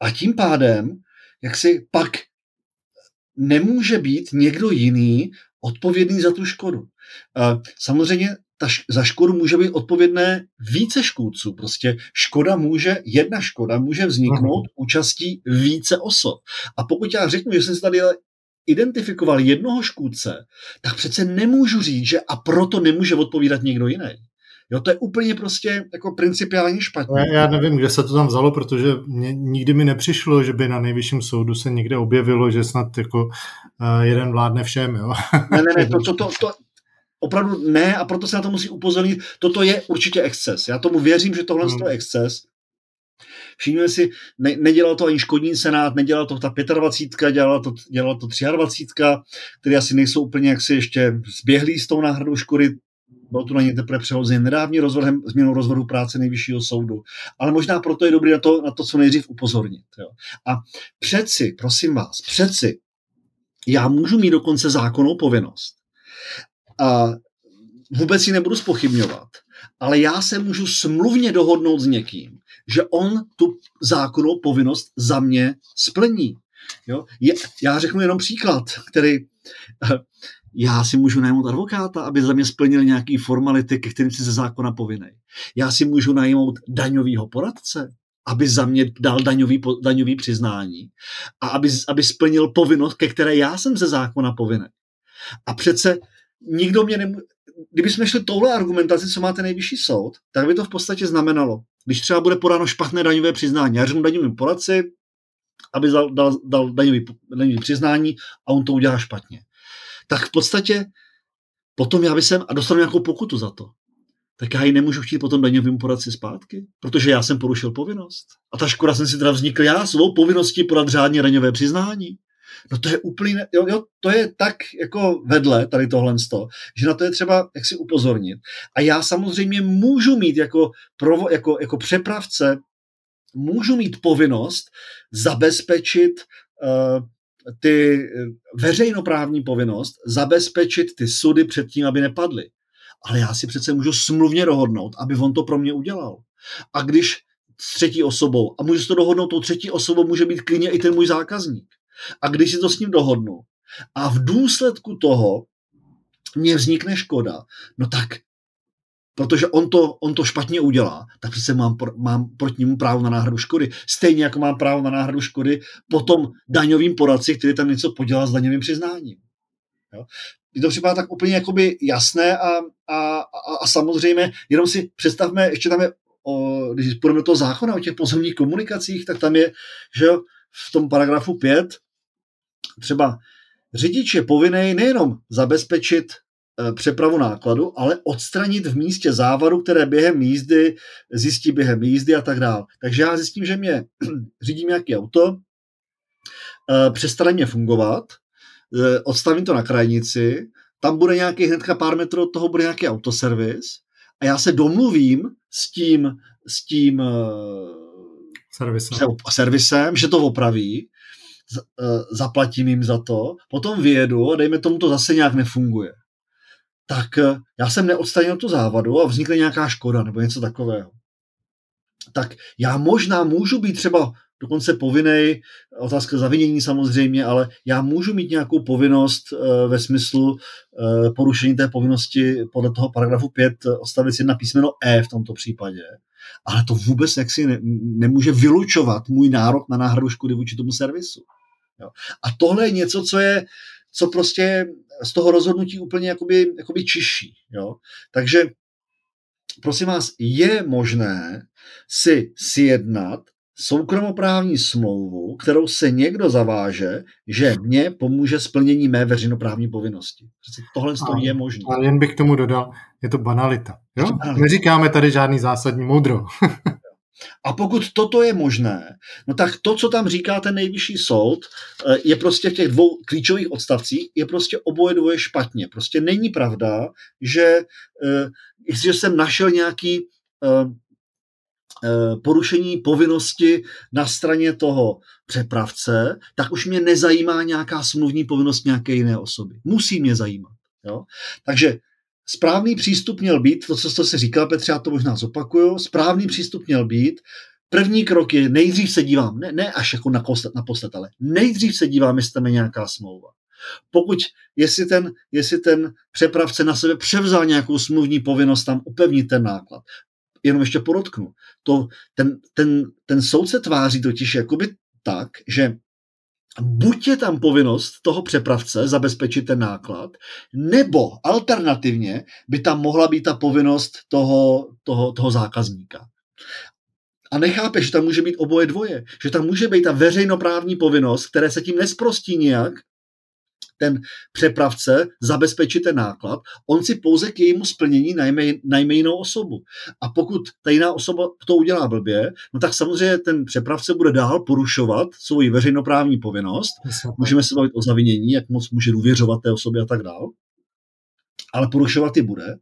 a tím pádem, jak si pak nemůže být někdo jiný odpovědný za tu škodu. Samozřejmě ta, za škodu může být odpovědné více škůdců. Prostě škoda může, jedna škoda může vzniknout uh-huh. účastí více osob. A pokud já řeknu, že jsem si tady identifikoval jednoho škůdce, tak přece nemůžu říct, že a proto nemůže odpovídat někdo jiný. Jo, to je úplně prostě jako principiálně špatně. Já, já nevím, kde se to tam vzalo, protože mě, nikdy mi nepřišlo, že by na nejvyšším soudu se někde objevilo, že snad jako uh, jeden vládne všem. Jo? Ne, ne, ne, to, to, to, to, opravdu ne a proto se na to musí upozornit. Toto je určitě exces. Já tomu věřím, že tohle hmm. je exces. Všimněme si, ne, nedělal to ani škodní senát, nedělal to ta 25, dělala to, dělala to 23, které asi nejsou úplně jaksi ještě zběhlí s tou náhradou škody, bylo tu na ně teprve přehozen nedávný rozvodem, změnou rozvodu práce nejvyššího soudu. Ale možná proto je dobré na to, na to co nejdřív upozornit. Jo. A přeci, prosím vás, přeci, já můžu mít dokonce zákonnou povinnost. A vůbec ji nebudu spochybňovat. Ale já se můžu smluvně dohodnout s někým, že on tu zákonnou povinnost za mě splní. Jo? Je, já řeknu jenom příklad, který já si můžu najmout advokáta, aby za mě splnil nějaký formality, ke kterým si ze zákona povinný. Já si můžu najmout daňového poradce, aby za mě dal daňový, daňový přiznání a aby, aby splnil povinnost, ke které já jsem ze zákona povinný. A přece nikdo mě nemůže, kdybychom šli touhle argumentaci, co máte nejvyšší soud, tak by to v podstatě znamenalo, když třeba bude podáno špatné daňové přiznání. Já řeknu daňovým poradci, aby dal, dal, dal daňový, daňový přiznání a on to udělá špatně. Tak v podstatě potom já bych sem a dostanu nějakou pokutu za to. Tak já ji nemůžu chtít potom daňovým poradci zpátky, protože já jsem porušil povinnost. A ta škoda jsem si teda vznikl já svou povinností podat řádně daňové přiznání. No to je úplně, jo, jo, to je tak jako vedle tady tohle sto, že na to je třeba jak si upozornit. A já samozřejmě můžu mít jako, provo, jako, jako přepravce, můžu mít povinnost zabezpečit uh, ty veřejnoprávní povinnost, zabezpečit ty sudy před tím, aby nepadly. Ale já si přece můžu smluvně dohodnout, aby on to pro mě udělal. A když s třetí osobou, a můžu si to dohodnout, tou třetí osobou může být klidně i ten můj zákazník. A když si to s ním dohodnu a v důsledku toho mně vznikne škoda, no tak protože on to, on to špatně udělá, tak přece mám, mám proti němu právo na náhradu škody. Stejně jako mám právo na náhradu škody potom daňovým poradci, který tam něco podělá s daňovým přiznáním. Jo? Je to připadá tak úplně jakoby jasné a, a, a, a samozřejmě, jenom si představme, ještě tam je, o, když půjdeme do toho zákona o těch pozemních komunikacích, tak tam je, že v tom paragrafu 5 třeba řidič je povinný nejenom zabezpečit e, přepravu nákladu, ale odstranit v místě závadu, které během jízdy zjistí během jízdy a tak dále. Takže já zjistím, že mě řídím nějaké auto, e, přestane mě fungovat, e, odstavím to na krajnici, tam bude nějaký hnedka pár metrů od toho bude nějaký autoservis a já se domluvím s tím, s tím servisem. servisem, že to opraví zaplatím jim za to, potom vyjedu a dejme tomu to zase nějak nefunguje. Tak eh, já jsem neodstranil tu závadu a vznikne nějaká škoda nebo něco takového. Tak já možná můžu být třeba dokonce povinný, otázka zavinění samozřejmě, ale já můžu mít nějakou povinnost e, ve smyslu e, porušení té povinnosti podle toho paragrafu 5 odstavec 1 písmeno E v tomto případě. Ale to vůbec jaksi ne, nemůže vylučovat můj nárok na náhradu škody vůči tomu servisu. Jo. A tohle je něco, co je, co prostě z toho rozhodnutí úplně jakoby, jakoby čiší. Jo. Takže prosím vás, je možné si sjednat soukromoprávní smlouvu, kterou se někdo zaváže, že mě pomůže splnění mé veřejnoprávní povinnosti. Tohle a, je možné. A jen bych k tomu dodal, je to banalita. Jo? To banalita. Neříkáme tady žádný zásadní moudro. A pokud toto je možné, no tak to, co tam říká ten nejvyšší soud, eh, je prostě v těch dvou klíčových odstavcích, je prostě oboje dvoje špatně. Prostě není pravda, že eh, jestliže jsem našel nějaký eh, porušení povinnosti na straně toho přepravce, tak už mě nezajímá nějaká smluvní povinnost nějaké jiné osoby. Musí mě zajímat. Jo? Takže správný přístup měl být, to, co jste si říkal, Petře, já to možná zopakuju, správný přístup měl být, první krok je, nejdřív se dívám, ne, ne až jako naposled, naposled, ale nejdřív se dívám, jestli tam je nějaká smlouva. Pokud, jestli ten, jestli ten přepravce na sebe převzal nějakou smluvní povinnost tam upevnit ten náklad, jenom ještě podotknu, to, ten, ten, ten soud se tváří totiž jakoby tak, že buď je tam povinnost toho přepravce zabezpečit ten náklad, nebo alternativně by tam mohla být ta povinnost toho, toho, toho zákazníka. A nechápe, že tam může být oboje dvoje, že tam může být ta veřejnoprávní povinnost, které se tím nesprostí nijak, ten přepravce zabezpečit ten náklad, on si pouze k jejímu splnění najme, najme jinou osobu. A pokud ta jiná osoba to udělá blbě, no tak samozřejmě ten přepravce bude dál porušovat svoji veřejnoprávní povinnost. Můžeme se bavit o zavinění, jak moc může důvěřovat té osobě a tak dále ale porušovat i bude.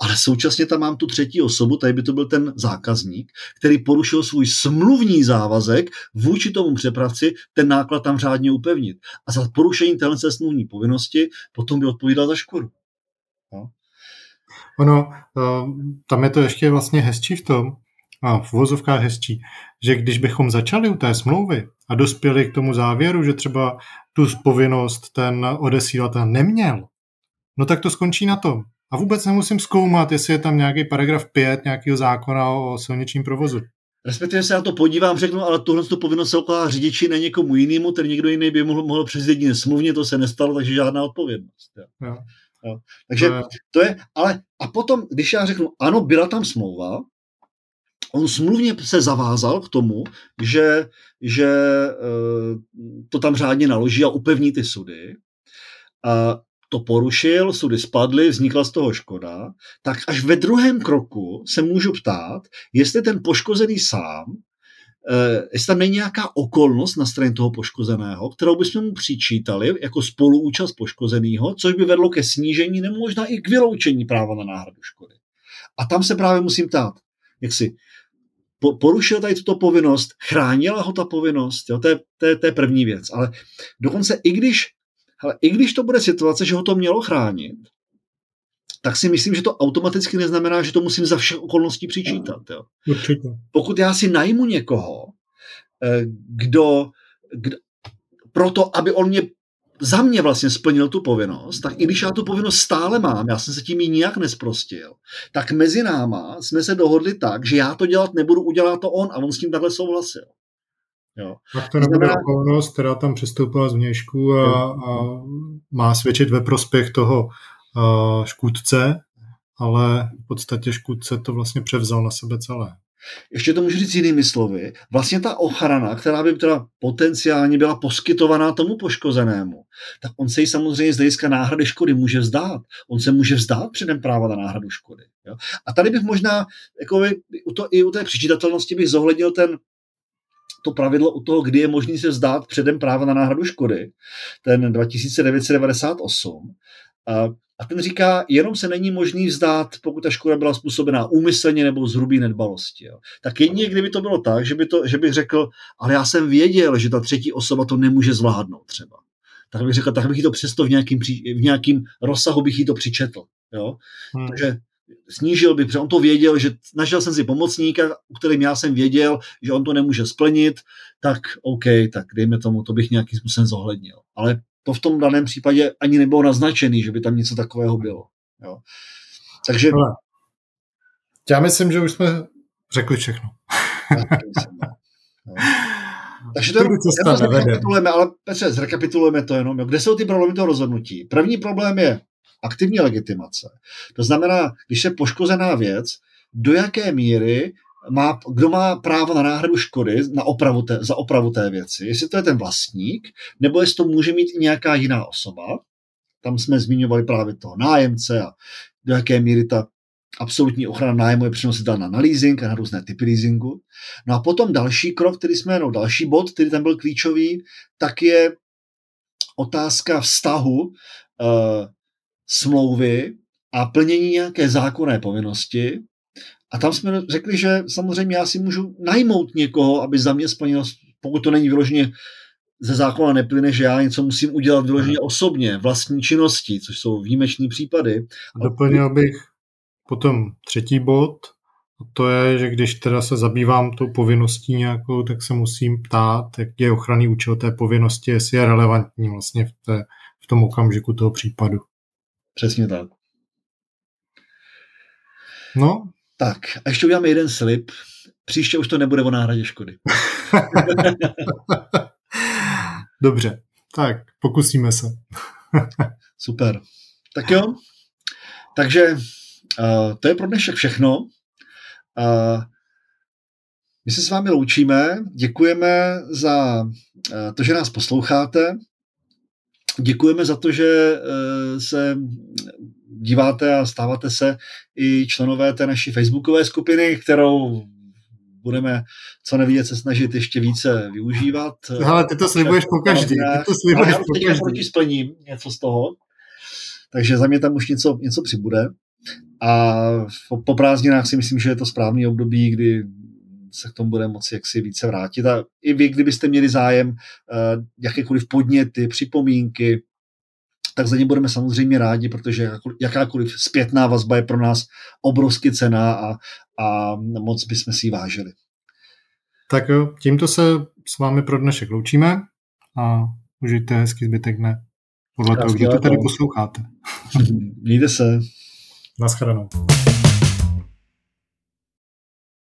Ale současně tam mám tu třetí osobu, tady by to byl ten zákazník, který porušil svůj smluvní závazek vůči tomu přepravci ten náklad tam řádně upevnit. A za porušení téhle smluvní povinnosti potom by odpovídal za škodu. No. Ono, eh, tam je to ještě vlastně hezčí v tom, a v vozovkách hezčí, že když bychom začali u té smlouvy a dospěli k tomu závěru, že třeba tu povinnost ten odesílatel neměl, no tak to skončí na tom. A vůbec nemusím zkoumat, jestli je tam nějaký paragraf 5 nějakého zákona o silničním provozu. Respektive se na to podívám, řeknu, ale tuhle tu povinnost se ukládá řidiči ne někomu jinému, ten někdo jiný by mohl, mohl přes jedině smluvně, to se nestalo, takže žádná odpovědnost. Jo. Jo. Jo. Takže to je, to je, ale a potom, když já řeknu, ano, byla tam smlouva, on smluvně se zavázal k tomu, že, že eh, to tam řádně naloží a upevní ty sudy. A to porušil, sudy spadly, vznikla z toho škoda, tak až ve druhém kroku se můžu ptát, jestli ten poškozený sám, eh, jestli tam není nějaká okolnost na straně toho poškozeného, kterou bychom mu přičítali jako spoluúčast poškozeného, což by vedlo ke snížení nebo možná i k vyloučení práva na náhradu škody. A tam se právě musím ptát, jak si porušil tady tuto povinnost, chránila ho ta povinnost, jo, to, je, to, je, to je první věc. Ale dokonce i když, hele, i když to bude situace, že ho to mělo chránit, tak si myslím, že to automaticky neznamená, že to musím za všech okolností přičítat. Jo. Určitě. Pokud já si najmu někoho, eh, kdo, kdo proto, aby on mě za mě vlastně splnil tu povinnost, tak i když já tu povinnost stále mám, já jsem se tím ji nijak nesprostil, tak mezi náma jsme se dohodli tak, že já to dělat nebudu, udělat to on a on s tím takhle souhlasil. Jo. Tak to nebude znamená... okolnost, která tam přestoupila z vnějšku a, a má svědčit ve prospěch toho uh, škůdce, ale v podstatě škůdce to vlastně převzal na sebe celé ještě to můžu říct jinými slovy, vlastně ta ochrana, která by teda potenciálně byla poskytovaná tomu poškozenému, tak on se jí samozřejmě z hlediska náhrady škody může vzdát. On se může vzdát předem práva na náhradu škody. Jo? A tady bych možná, jako by, u to, i u té přičítatelnosti bych zohlednil ten, to pravidlo u toho, kdy je možný se vzdát předem práva na náhradu škody, ten 2998. A a ten říká, jenom se není možný vzdát, pokud ta škoda byla způsobená úmyslně nebo z hrubý nedbalosti. Jo. Tak jedině, kdyby to bylo tak, že, by to, že bych řekl, ale já jsem věděl, že ta třetí osoba to nemůže zvládnout třeba. Tak bych řekl, tak bych jí to přesto v nějakým, v nějakým rozsahu bych jí to přičetl. Jo. Hmm. Takže snížil bych, protože on to věděl, že našel jsem si pomocníka, u kterým já jsem věděl, že on to nemůže splnit, tak OK, tak dejme tomu, to bych nějakým způsobem zohlednil. Ale to v tom daném případě ani nebylo naznačený, že by tam něco takového bylo. Jo. Takže... Ale já myslím, že už jsme řekli všechno. No. Takže to je, jenom zrekapitulujeme, ale Petře, zrekapitulujeme to jenom. Jo. Kde jsou ty problémy toho rozhodnutí? První problém je aktivní legitimace. To znamená, když je poškozená věc, do jaké míry má, kdo má právo na náhradu škody na opravu té, za opravu té věci, jestli to je ten vlastník, nebo jestli to může mít i nějaká jiná osoba. Tam jsme zmiňovali právě toho nájemce a do jaké míry ta absolutní ochrana nájmu je přenositelná na leasing a na různé typy leasingu. No a potom další krok, který jsme, no další bod, který tam byl klíčový, tak je otázka vztahu uh, smlouvy a plnění nějaké zákonné povinnosti a tam jsme řekli, že samozřejmě já si můžu najmout někoho, aby za mě splnil, pokud to není vyloženě ze zákona neplyne, že já něco musím udělat vyloženě osobně, vlastní činnosti, což jsou výjimečné případy. Doplnil bych potom třetí bod, a to je, že když teda se zabývám tou povinností nějakou, tak se musím ptát, jak je ochranný účel té povinnosti, jestli je relevantní vlastně v, té, v tom okamžiku toho případu. Přesně tak. No, tak, a ještě uděláme jeden slib. Příště už to nebude o náhradě škody. Dobře, tak pokusíme se. Super. Tak jo, takže uh, to je pro dnešek všechno. Uh, my se s vámi loučíme, děkujeme za to, že nás posloucháte. Děkujeme za to, že uh, se díváte a stáváte se i členové té naší facebookové skupiny, kterou budeme co nevidět se snažit ještě více využívat. Ale ty to slibuješ po každý. Ty to slibuješ po každý. proti splním něco z toho. Takže za mě tam už něco, něco přibude. A po, po prázdninách si myslím, že je to správný období, kdy se k tomu bude moci jaksi více vrátit. A i vy, kdybyste měli zájem, uh, jakékoliv podněty, připomínky, tak za ně budeme samozřejmě rádi, protože jakákoliv zpětná vazba je pro nás obrovsky cená a, a moc bychom si ji vážili. Tak jo, tímto se s vámi pro dnešek loučíme a užijte hezký zbytek dne. Podle toho, kdy to tady posloucháte. Mějte se. Naschledanou.